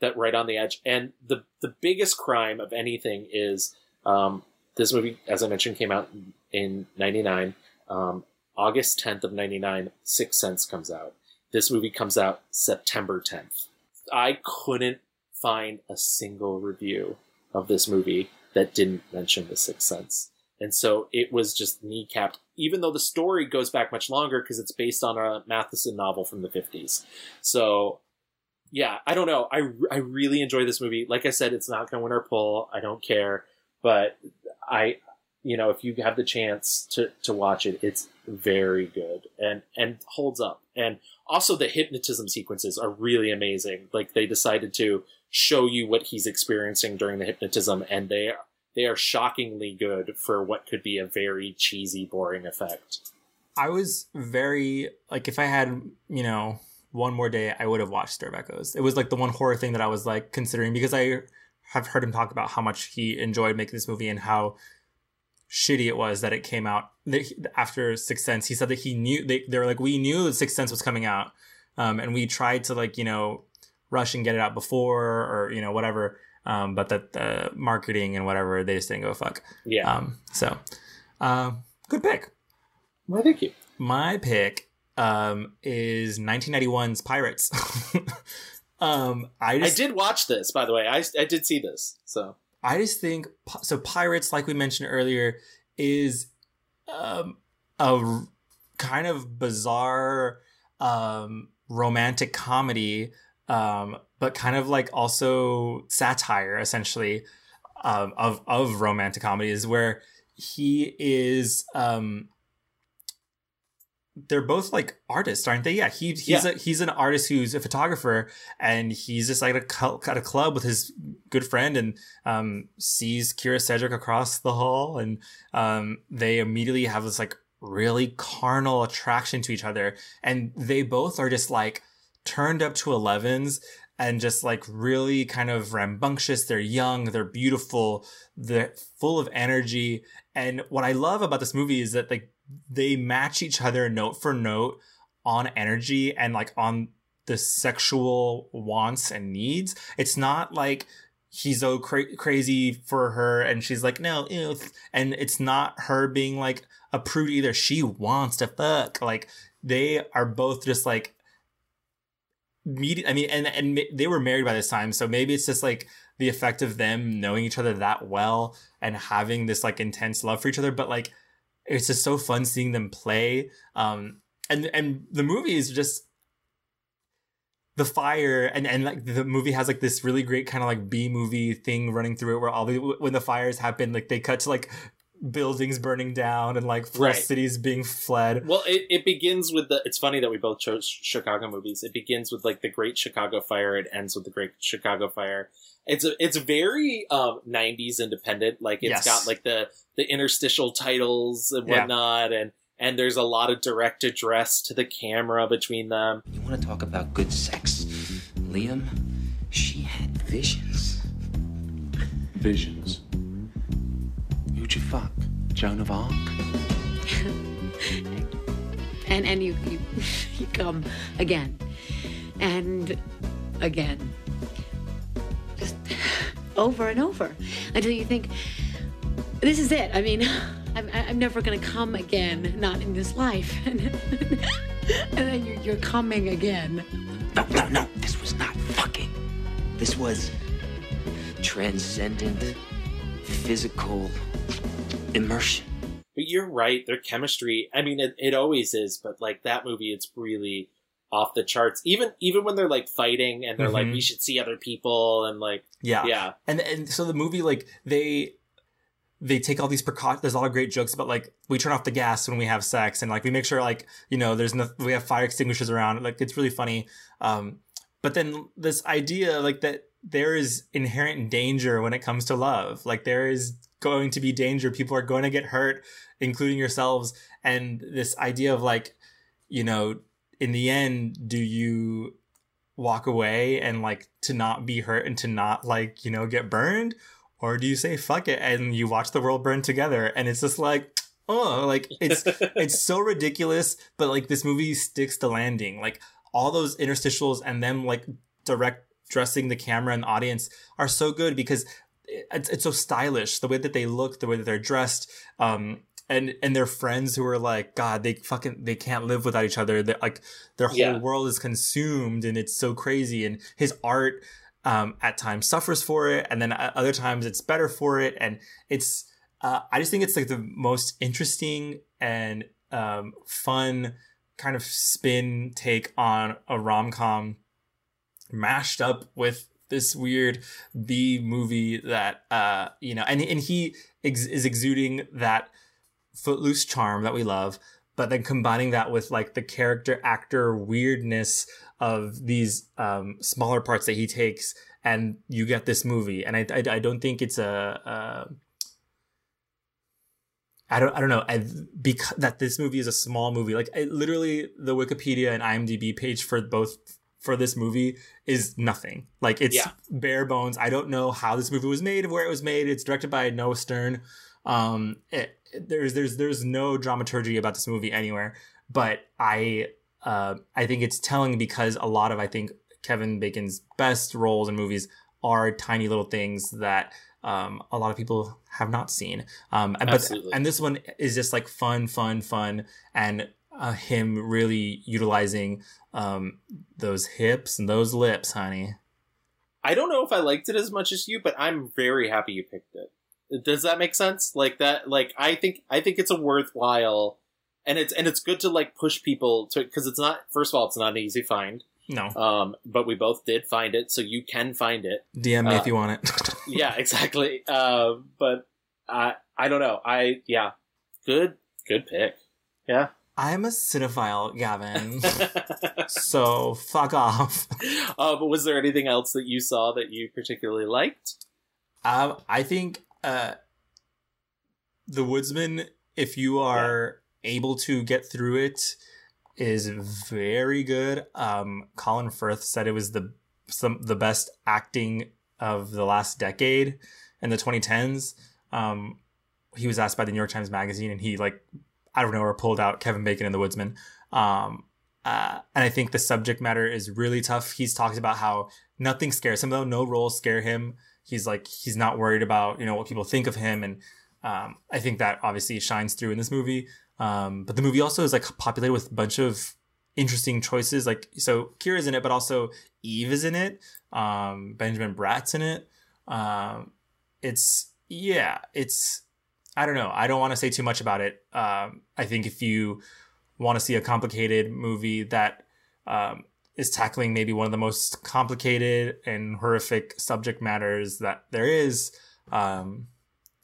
that right on the edge and the the biggest crime of anything is um this movie as I mentioned came out in 99 um August 10th of 99 Sixth Sense comes out. This movie comes out September 10th. I couldn't find a single review of this movie that didn't mention The Sixth Sense. And so it was just kneecapped, even though the story goes back much longer because it's based on a Matheson novel from the 50s. So, yeah, I don't know. I, I really enjoy this movie. Like I said, it's not going to win our poll. I don't care. But I, you know, if you have the chance to, to watch it, it's very good and, and holds up. And also the hypnotism sequences are really amazing. Like they decided to show you what he's experiencing during the hypnotism and they are, they are shockingly good for what could be a very cheesy, boring effect. I was very like if I had you know one more day, I would have watched Stir Echoes. It was like the one horror thing that I was like considering because I have heard him talk about how much he enjoyed making this movie and how shitty it was that it came out that he- after Sixth Sense. He said that he knew they they were like we knew Sixth Sense was coming out, um, and we tried to like you know rush and get it out before or you know whatever. Um, but that the marketing and whatever they just didn't go a fuck. Yeah. Um, so, uh, good pick. Well, thank you. My pick um, is 1991's Pyrates. um, I I did watch this, by the way. I, I did see this. So I just think so. Pyrates, like we mentioned earlier, is um, a kind of bizarre um, romantic comedy, um, but kind of like also satire, essentially, um, of of romantic comedies, where he is. Um, they're both like artists, aren't they? Yeah, he he's Yeah. a he's an artist who's a photographer, and he's just like at a, at a club with his good friend, and um, sees Kyra Sedgwick across the hall, and um, they immediately have this like really carnal attraction to each other, and they both are just like turned up to 11s and just like really kind of rambunctious. They're young, they're beautiful, they're full of energy. And what I love about this movie is that like they match each other note for note on energy and like on the sexual wants and needs. It's not like he's so cra- crazy for her and she's like no ew. and it's not her being like a prude either she wants to fuck like they are both just like meet i mean and and they were married by this time so maybe it's just like the effect of them knowing each other that well and having this like intense love for each other but like it's just so fun seeing them play um and and the movie is just the fire and and like the movie has like this really great kind of like B movie thing running through it where all the when the fires happen like they cut to like buildings burning down and like Right. cities being fled. Well, it, it begins with the. It's funny that we both chose Chicago movies. It begins with like the Great Chicago Fire. It ends with the Great Chicago Fire. It's a, it's very um, '90s independent. Like it's Yes. got like the the interstitial titles and Yeah. whatnot, and and there's a lot of direct address to the camera between them. You want to talk about good sex? Liam, she had visions. Visions. Who'd you fuck? Joan of Arc? and and you, you you come again and again just over and over until you think this is it i mean i'm, I'm never going to come again not in this life and, and then you're, you're coming again No, no, no. This was not fucking. This was transcendent, physical immersion. But you're right. Their chemistry. I mean, it, it always is. But like that movie, it's really off the charts. Even even when they're like fighting and they're like, Mhm. we should see other people and like Yeah. yeah. And and so the movie like they they take all these precautions. There's a lot of great jokes about like we turn off the gas when we have sex, and like we make sure like you know there's no we have fire extinguishers around. Like it's really funny. Um, but then this idea like that there is inherent danger when it comes to love. Like there is going to be danger. People are going to get hurt, including yourselves. And this idea of like you know in the end, do you walk away and like to not be hurt and to not like you know get burned or do you say fuck it and you watch the world burn together and it's just like oh like it's it's so ridiculous but like this movie sticks to landing like all those interstitials and them like direct dressing the camera and audience are so good because it's, it's so stylish the way that they look the way that they're dressed um and and their friends who are like god they fucking they can't live without each other they like their whole Yeah. world is consumed and it's so crazy and his art um at times suffers for it and then other times it's better for it. And it's uh, i just think it's like the most interesting and um fun kind of spin take on a rom-com mashed up with this weird B movie that uh you know and and he ex- is exuding that footloose charm that we love but then combining that with like the character actor weirdness of these um smaller parts that he takes and you get this movie. And I I, I don't think it's a, a I don't I don't know. I, because that this movie is a small movie. Like I, literally the Wikipedia and IMDb page for both for this movie is nothing. Like it's Yeah. bare bones. I don't know how this movie was made where it was made. It's directed by Noah Stern. Um it, there's there's there's no dramaturgy about this movie anywhere. But I uh I think it's telling because a lot of I think Kevin Bacon's best roles in movies are tiny little things that um, a lot of people have not seen. Um, and, but, Absolutely. and this one is just like fun, fun, fun, and uh, him really utilizing um, those hips and those lips, honey. I don't know if I liked it as much as you, but I'm very happy you picked it. Does that make sense? Like that? Like I think I think it's a worthwhile, and it's and it's good to like push people to because it's not. First of all, it's not an easy find. No. Um, but we both did find it, so you can find it. DM me Uh, if you want it. yeah, exactly. Uh, but I I don't know. I yeah, good good pick. Yeah. I'm a cinephile, Gavin. so fuck off. Uh, but was there anything else that you saw that you particularly liked? Um, I think uh, the Woodsman, if you are able to get through it, is very good. Um, Colin Firth said it was the some the best acting of the last decade in the 2010s. Um, he was asked by the New York Times Magazine, and he like I don't know, or pulled out Kevin Bacon in The Woodsman. Um, uh, and I think the subject matter is really tough. He's talked about how nothing scares him though. No roles scare him. He's like he's not worried about you know what people think of him, and um, I think that obviously shines through in this movie. Um, but the movie also is like populated with a bunch of interesting choices. Like so, Kyra's in it, but also Eve is in it. Um, Benjamin Bratt's in it. Um, it's yeah, it's I don't know. I don't want to say too much about it. Um, I think if you want to see a complicated movie that um, is tackling maybe one of the most complicated and horrific subject matters that there is, um,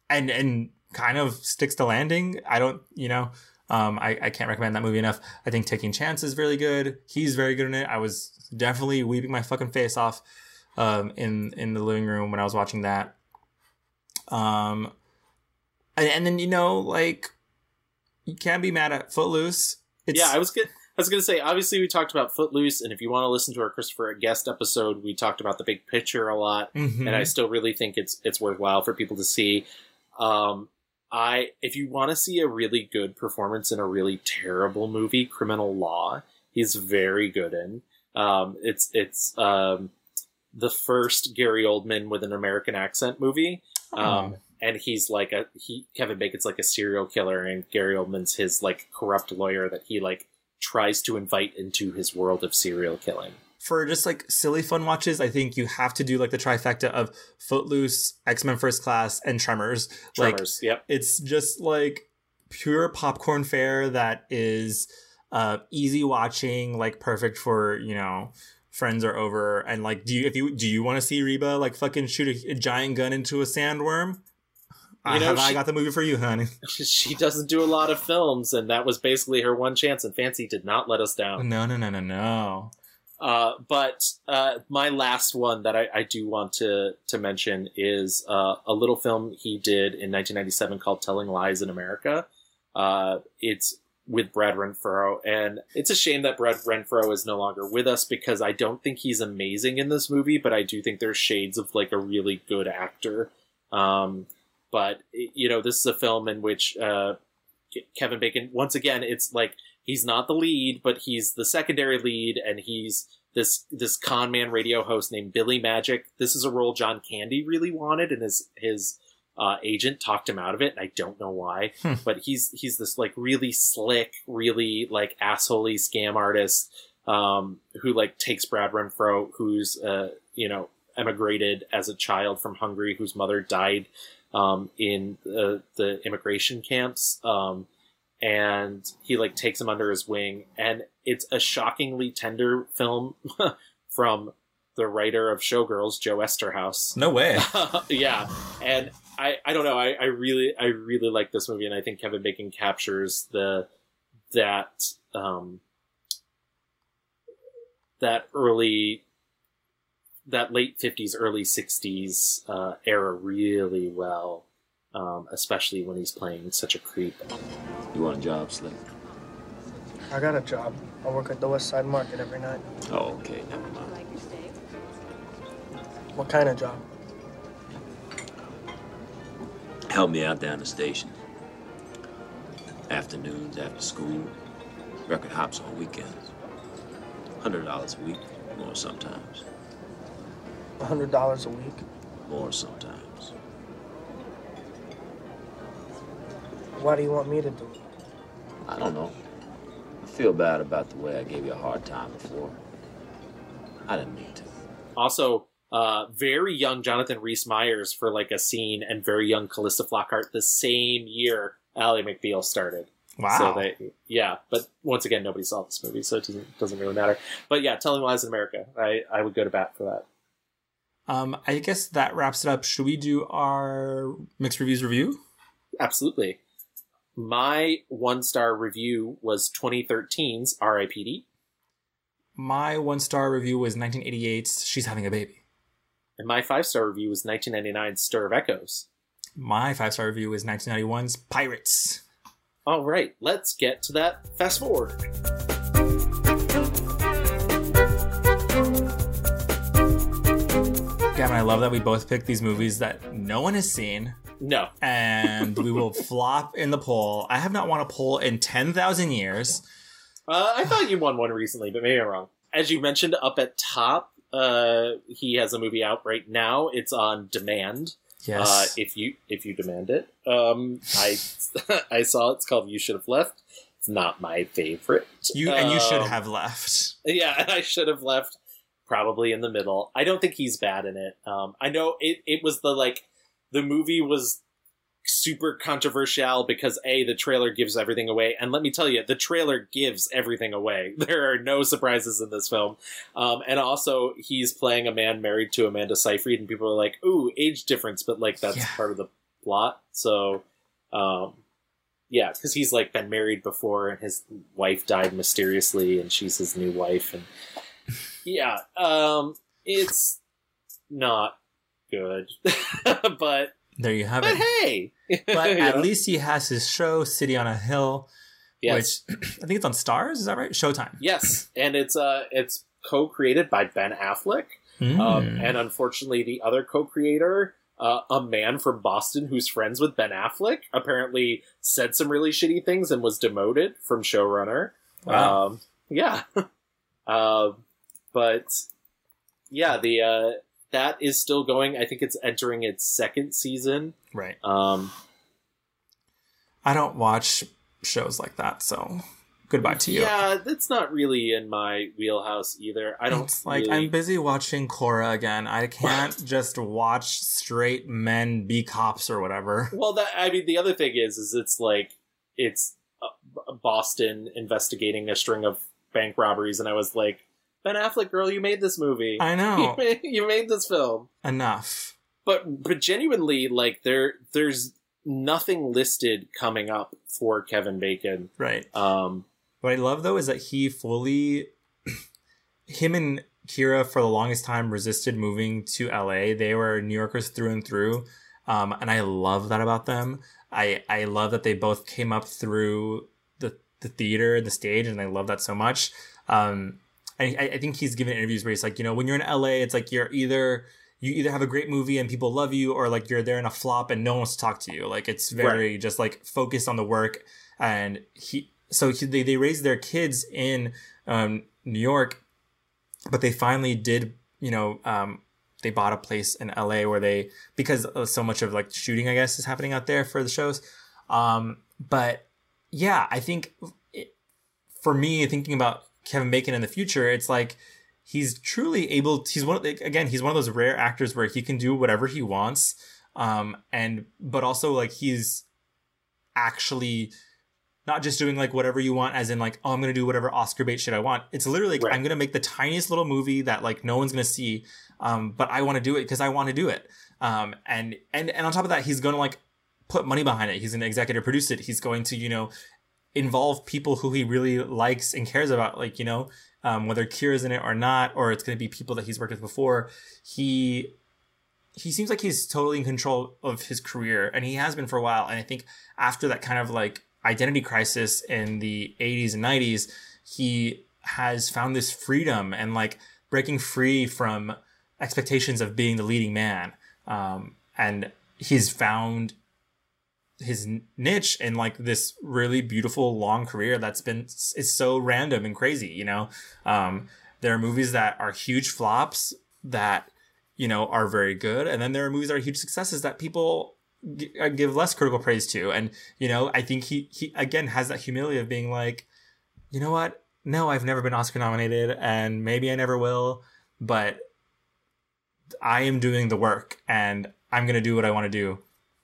and and kind of sticks to landing. I don't, you know, um, I, I can't recommend that movie enough. I think Taking Chances is really good. He's very good in it. I was definitely weeping my fucking face off um, in in the living room when I was watching that. Um, and, and then you know, like you can't be mad at Footloose. It's, yeah, I was good. I was going to say, obviously, we talked about Footloose, and if you want to listen to our Christopher Guest episode, we talked about the big picture a lot, Mhm. and I still really think it's it's worthwhile for people to see. Um, I if you want to see a really good performance in a really terrible movie, Criminal Law, he's very good in. Um, it's it's um, the first Gary Oldman with an American accent movie. Um, Oh. and he's like a he Kevin Bacon's like a serial killer and Gary Oldman's his like corrupt lawyer that he like tries to invite into his world of serial killing. For just like silly fun watches, I think you have to do like the trifecta of Footloose, X Men First Class, and Tremors. Tremors, like, yep. It's just like pure popcorn fare that is uh, easy watching, like perfect for you know friends are over and like do you if you do you want to see Reba like fucking shoot a, a giant gun into a sandworm? I You know, have I got the movie for you, honey. she doesn't do a lot of films, and that was basically her one chance. And Fancy did not let us down. No, no, no, no, no. Uh, but uh, my last one that I, I do want to to mention is uh, a little film he did in 1997 called "Telling Lies in America." Uh, it's with Brad Renfro, and it's a shame that Brad Renfro is no longer with us because I don't think he's amazing in this movie, but I do think there's shades of like a really good actor. Um, but you know, this is a film in which uh, Kevin Bacon once again it's like he's not the lead but he's the secondary lead and he's this this con man radio host named Billy Magic this is a role John Candy really wanted and his his uh, agent talked him out of it and I don't know why Hmm. but he's he's this like really slick really like assholey scam artist um, who like takes Brad Renfro who's uh, you know emigrated as a child from Hungary whose mother died um, in the, the immigration camps. Um, and he like takes him under his wing, and it's a shockingly tender film from the writer of Showgirls, Joe Eszterhas. No way. yeah, and I I don't know. I, I really I really like this movie, and I think Kevin Bacon captures the that um that early that late 50s early 60s uh, era really well um, especially when he's playing such a creep You want a job, Slick? I got a job. I work at the West Side Market every night. Oh, okay, never mind. What kind of job? Help me out down the station. Afternoons, after school. Record hops on weekends. Hundred dollars a week, more sometimes. Hundred dollars a week. More sometimes. Why do you want me to do it? I don't know. I feel bad about the way I gave you a hard time before. I didn't mean to. also uh, very young jonathan rhys myers for like a scene and very young calista flockhart the same year ally mcbeal started Wow. so they yeah but once again nobody saw this movie so it doesn't doesn't really matter but yeah telling lies in america i i would go to bat for that Um, I guess that wraps it up. Should we do our mixed reviews review? Absolutely. My one star review was 2013's RIPD, My one star review was 1988's She's Having a Baby. and my five star review was 1999's Stir of Echoes. My five star review was 1991's Pyrates. All right, let's get to that. Fast forward. Gavin, I love that we both picked these movies that no one has seen. No. And we will flop in the poll. I have not won a poll in 10,000 years. Uh, I thought you won one recently, but maybe I'm wrong. As you mentioned up at top, uh, he has a movie out right now. It's on demand. Yes. Uh, if you if you demand it, um, I I saw it's called "You Should Have Left." It's not my favorite. You and you should Um, have left. Yeah, I should have left probably in the middle. I don't think he's bad in it. Um, I know it, it was the like the movie was super controversial because a the trailer gives everything away and let me tell you the trailer gives everything away. There are no surprises in this film. Um, and also he's playing a man married to amanda seyfried and people are like ooh age difference but like that's Yeah. part of the plot. So um, yeah because he's like been married before and his wife died mysteriously and she's his new wife and yeah um, it's not good but There you have but it. hey But You at know? least he has his show, City on a Hill, Yes. which I think it's on Starz. Is that right? Showtime. Yes, and it's uh it's co-created by Ben Affleck, Mm. um, and unfortunately, the other co-creator, uh, a man from Boston who's friends with Ben Affleck, apparently said some really shitty things and was demoted from showrunner. Wow. Um, yeah, uh, but yeah, the uh, that is still going. I think it's entering its second season. Right. Um, I don't watch shows like that, so goodbye to you. Yeah, that's not really in my wheelhouse either. I don't It's like really- I'm busy watching Cora again. I can't just watch straight men be cops or whatever. Well, that I mean, the other thing is, is it's like it's uh, Boston investigating a string of bank robberies, and I was like, Ben Affleck, girl, you made this movie. I know. you made, you made this film. Enough. But but genuinely, like there there's nothing listed coming up for Kevin Bacon. Right. Um, What I love though is that he fully, him and Kyra for the longest time resisted moving to LA. They were New Yorkers through and through, um, and I love that about them. I I love that they both came up through the the theater, the stage, and I love that so much. Um, I I I think he's given interviews where he's like, you know, when you're in LA, it's like you're either you either have a great movie and people love you, or like you're there in a flop and no one wants to talk to you. Like it's very just like focused on the work. And he so he, they they raised their kids in um, New York, but they finally did. You know, um, they bought a place in LA where they because of so much of like shooting, I guess, is happening out there for the shows. Um, but yeah, I think it, for me, thinking about Kevin Bacon in the future, it's like he's truly able. He's one of the, again, he's one of those rare actors where he can do whatever he wants, um, and but also like he's actually not just doing like whatever you want as in like oh i'm gonna do whatever oscar bait shit i want. It's literally like i'm gonna make the tiniest little movie that like no one's gonna see um, but i want to do it because i want to do it. Um, and and and on top of that he's gonna like put money behind it. He's gonna executive produce it he's going to you know involve people who he really likes and cares about like you know um, whether kyra's in it or not or it's gonna be people that he's worked with before. He he seems like he's totally in control of his career and he has been for a while. And i think after that kind of like identity crisis in the 80s and 90s he has found this freedom and like breaking free from expectations of being the leading man. Um, and he's found his niche in like this really beautiful long career that's been it's so random and crazy you know? Um, there are movies that are huge flops that you know are very good and then there are movies that are huge successes that people g- uh, give less critical praise to and you know i think he he again has that humility of being like you know what? No i've never been oscar nominated and maybe i never will but i am doing the work and i'm going to do what i want to do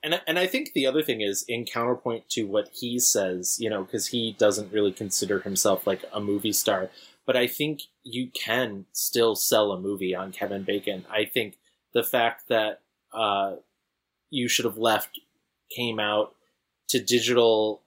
and and I think the other thing is in counterpoint to what he says, you know, because he doesn't really consider himself like a movie star, but I think you can still sell a movie on Kevin Bacon. I think the fact that uh, you should have left came out to digital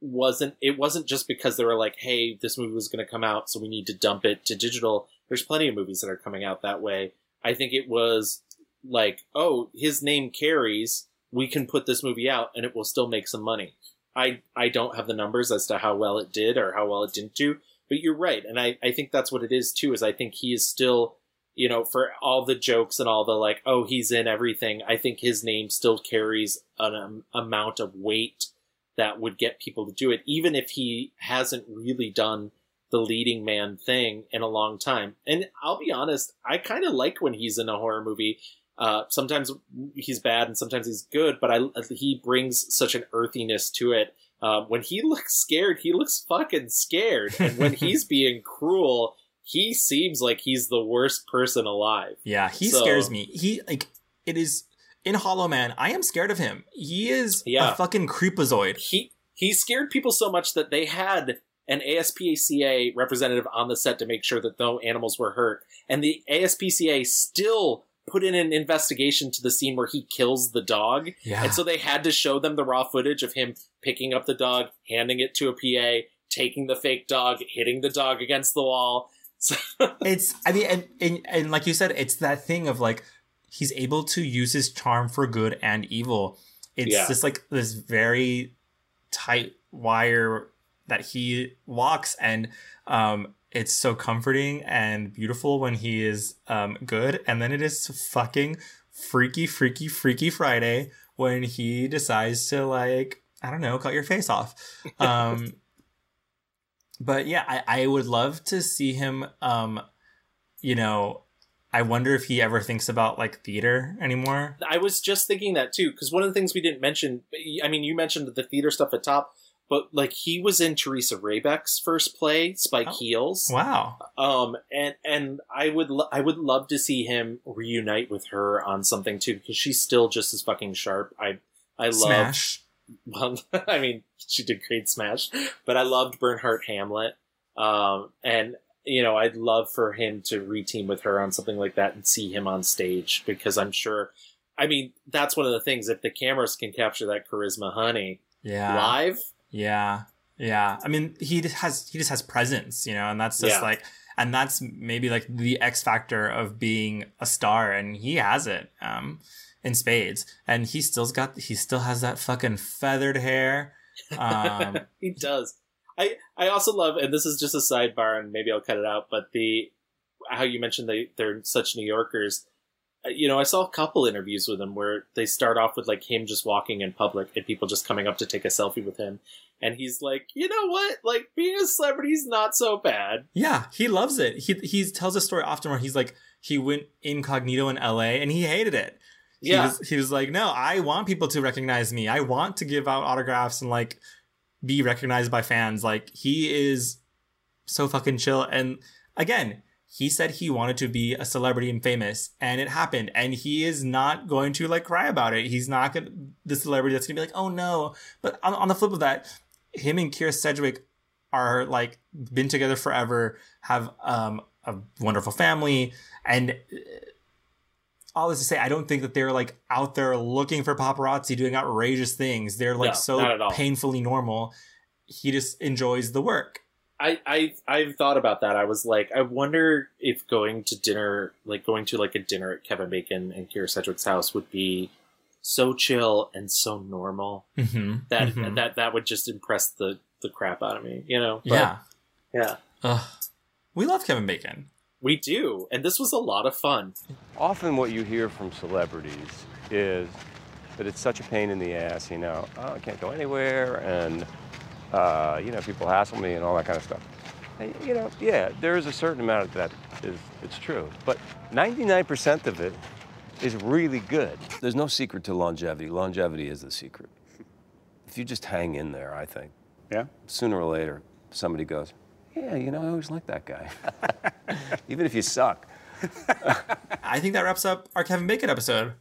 wasn't it wasn't just because they were like hey this movie was going to come out so we need to dump it to digital there's plenty of movies that are coming out that way i think it was like oh his name carries we can put this movie out and it will still make some money. I I don't have the numbers as to how well it did or how well it didn't do, but you're right, and I I think that's what it is too. Is I think he is still, you know, for all the jokes and all the like, oh, he's in everything. I think his name still carries an um, amount of weight that would get people to do it, even if he hasn't really done the leading man thing in a long time. And I'll be honest, I kind of like when he's in a horror movie. Uh, sometimes he's bad and sometimes he's good, but I he brings such an earthiness to it. Um, when he looks scared, he looks fucking scared, and when he's being cruel, he seems like he's the worst person alive. Yeah, he So- scares me. He like it is in Hollow Man, I am scared of him. He is Yeah. a fucking creepazoid. He he scared people so much that they had an ASPCA representative on the set to make sure that no animals were hurt, and the ASPCA still put in an investigation to the scene where he kills the dog. Yeah. And so they had to show them the raw footage of him picking up the dog, handing it to a PA, taking the fake dog, hitting the dog against the wall. So, it's I mean and, and and like you said, it's that thing of like he's able to use his charm for good and evil. It's Yeah. just like this very tight wire that he walks and um it's so comforting and beautiful when he is um good. And then it is fucking freaky freaky freaky friday when he decides to like i don't know cut your face off. Um but yeah i i would love to see him um you know i wonder if he ever thinks about like theater anymore. I was just thinking that too, because one of the things we didn't mention, I mean, you mentioned the theater stuff at top, but like he was in Theresa Rebeck's first play, Spike Heels. wow Um, and and I would lo- I would love to see him reunite with her on something too, because she's still just as fucking sharp. I I love. Well, I mean, she did great Smash, but I loved Bernhardt Hamlet. Um, and you know, I'd love for him to reteam with her on something like that and see him on stage because I'm sure. I mean, that's one of the things. If the cameras can capture that charisma, honey, yeah live, Yeah, yeah. I mean, he just has he just has presence, you know, and that's just Yeah. like, and that's maybe like the X factor of being a star, and he has it um, in spades, and he still's got he still has that fucking feathered hair. Um, he does. I I also love, and this is just a sidebar, and maybe I'll cut it out. But the how you mentioned they they're such New Yorkers. Uh, You know, I saw a couple interviews with him where they start off with like him just walking in public and people just coming up to take a selfie with him, and he's like, you know what, like being a celebrity is not so bad. yeah, he loves it. He he tells a story often where he's like he went incognito in L.A. and he hated it. He Yeah. was, he was like, no, I want people to recognize me. I want to give out autographs and like be recognized by fans. Like he is so fucking chill. And again, he said he wanted to be a celebrity and famous, and it happened. And he is not going to like cry about it. He's not gonna the celebrity that's gonna be like, oh no. But on, on the flip of that, him and Kyra Sedgwick are like been together forever, have um a wonderful family, and all this to say, I don't think that they're like out there looking for paparazzi doing outrageous things. They're like No, so painfully normal. He just enjoys the work. I, I I've thought about that. I was like, I wonder if going to dinner, like going to like a dinner at Kevin Bacon and Kyra Sedgwick's house, would be so chill and so normal Mm-hmm. that Mhm. that that would just impress the the crap out of me. You know? But, yeah. yeah, Ugh. We love Kevin Bacon. we do, and this was a lot of fun. Often what you hear from celebrities is that it's such a pain in the ass, you know, oh, I can't go anywhere, and, uh, you know, people hassle me and all that kind of stuff. And, you know, yeah, there is a certain amount of that is, it's true, but 99% of it is really good. There's no secret to longevity. Longevity is the secret. If you just hang in there, I think. Yeah? Sooner or later, somebody goes, yeah, you know, I always liked that guy. Even if you suck. I think that wraps up our Kevin Bacon episode.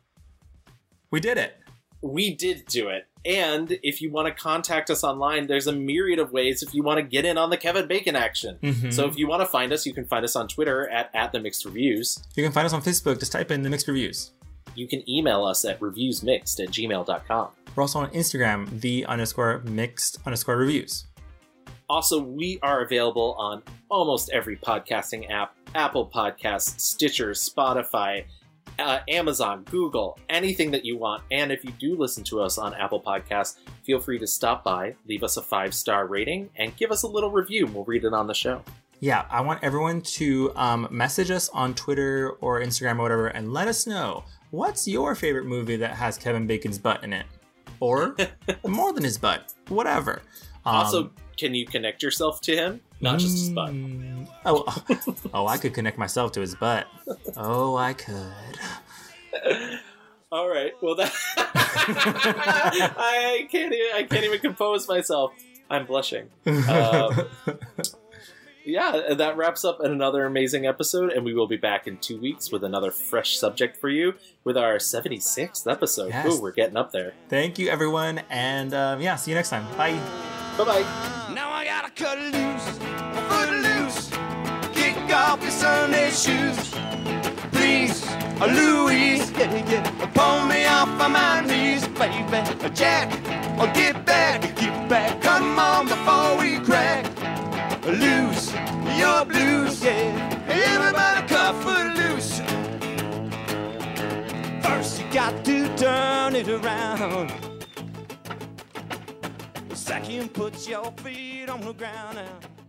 We did it. We did do it. And if you want to contact us online, there's a myriad of ways if you want to get in on the Kevin Bacon action. Mhm. So if you want to find us, you can find us on Twitter at, at the Mixed Reviews. You can find us on Facebook. Just type in the mixed reviews. You can email us at reviewsmixed at gmail.com. We're also on Instagram, the underscore mixed underscore reviews. Also, we are available on almost every podcasting app Apple Podcasts, Stitcher, Spotify, uh, Amazon, Google, anything that you want. And if you do listen to us on Apple Podcasts, feel free to stop by, leave us a five star rating, and give us a little review. We'll read it on the show. Yeah, I want everyone to um, message us on Twitter or Instagram or whatever and let us know what's your favorite movie that has Kevin Bacon's butt in it? Or more than his butt, whatever. Um, also, can you connect yourself to him? Not just his butt. Oh, oh, I could connect myself to his butt. Oh, I could. All right. Well, that I can't. Even, I can't even compose myself. I'm blushing. Um, yeah, that wraps up another amazing episode, and we will be back in two weeks with another fresh subject for you with our 76th episode. Yes. Ooh, we're getting up there. Thank you, everyone. And um, yeah, see you next time. Bye. Bye bye. Now I gotta cut loose, foot loose, kick off your Sunday shoes. Please, Louise, yeah, yeah, pull me off of my knees, baby. Jack, or get back, get back, come on before we crack. Loose your blues, yeah. Everybody cut foot loose. First you got to turn it around. Second, put your feet on the ground now.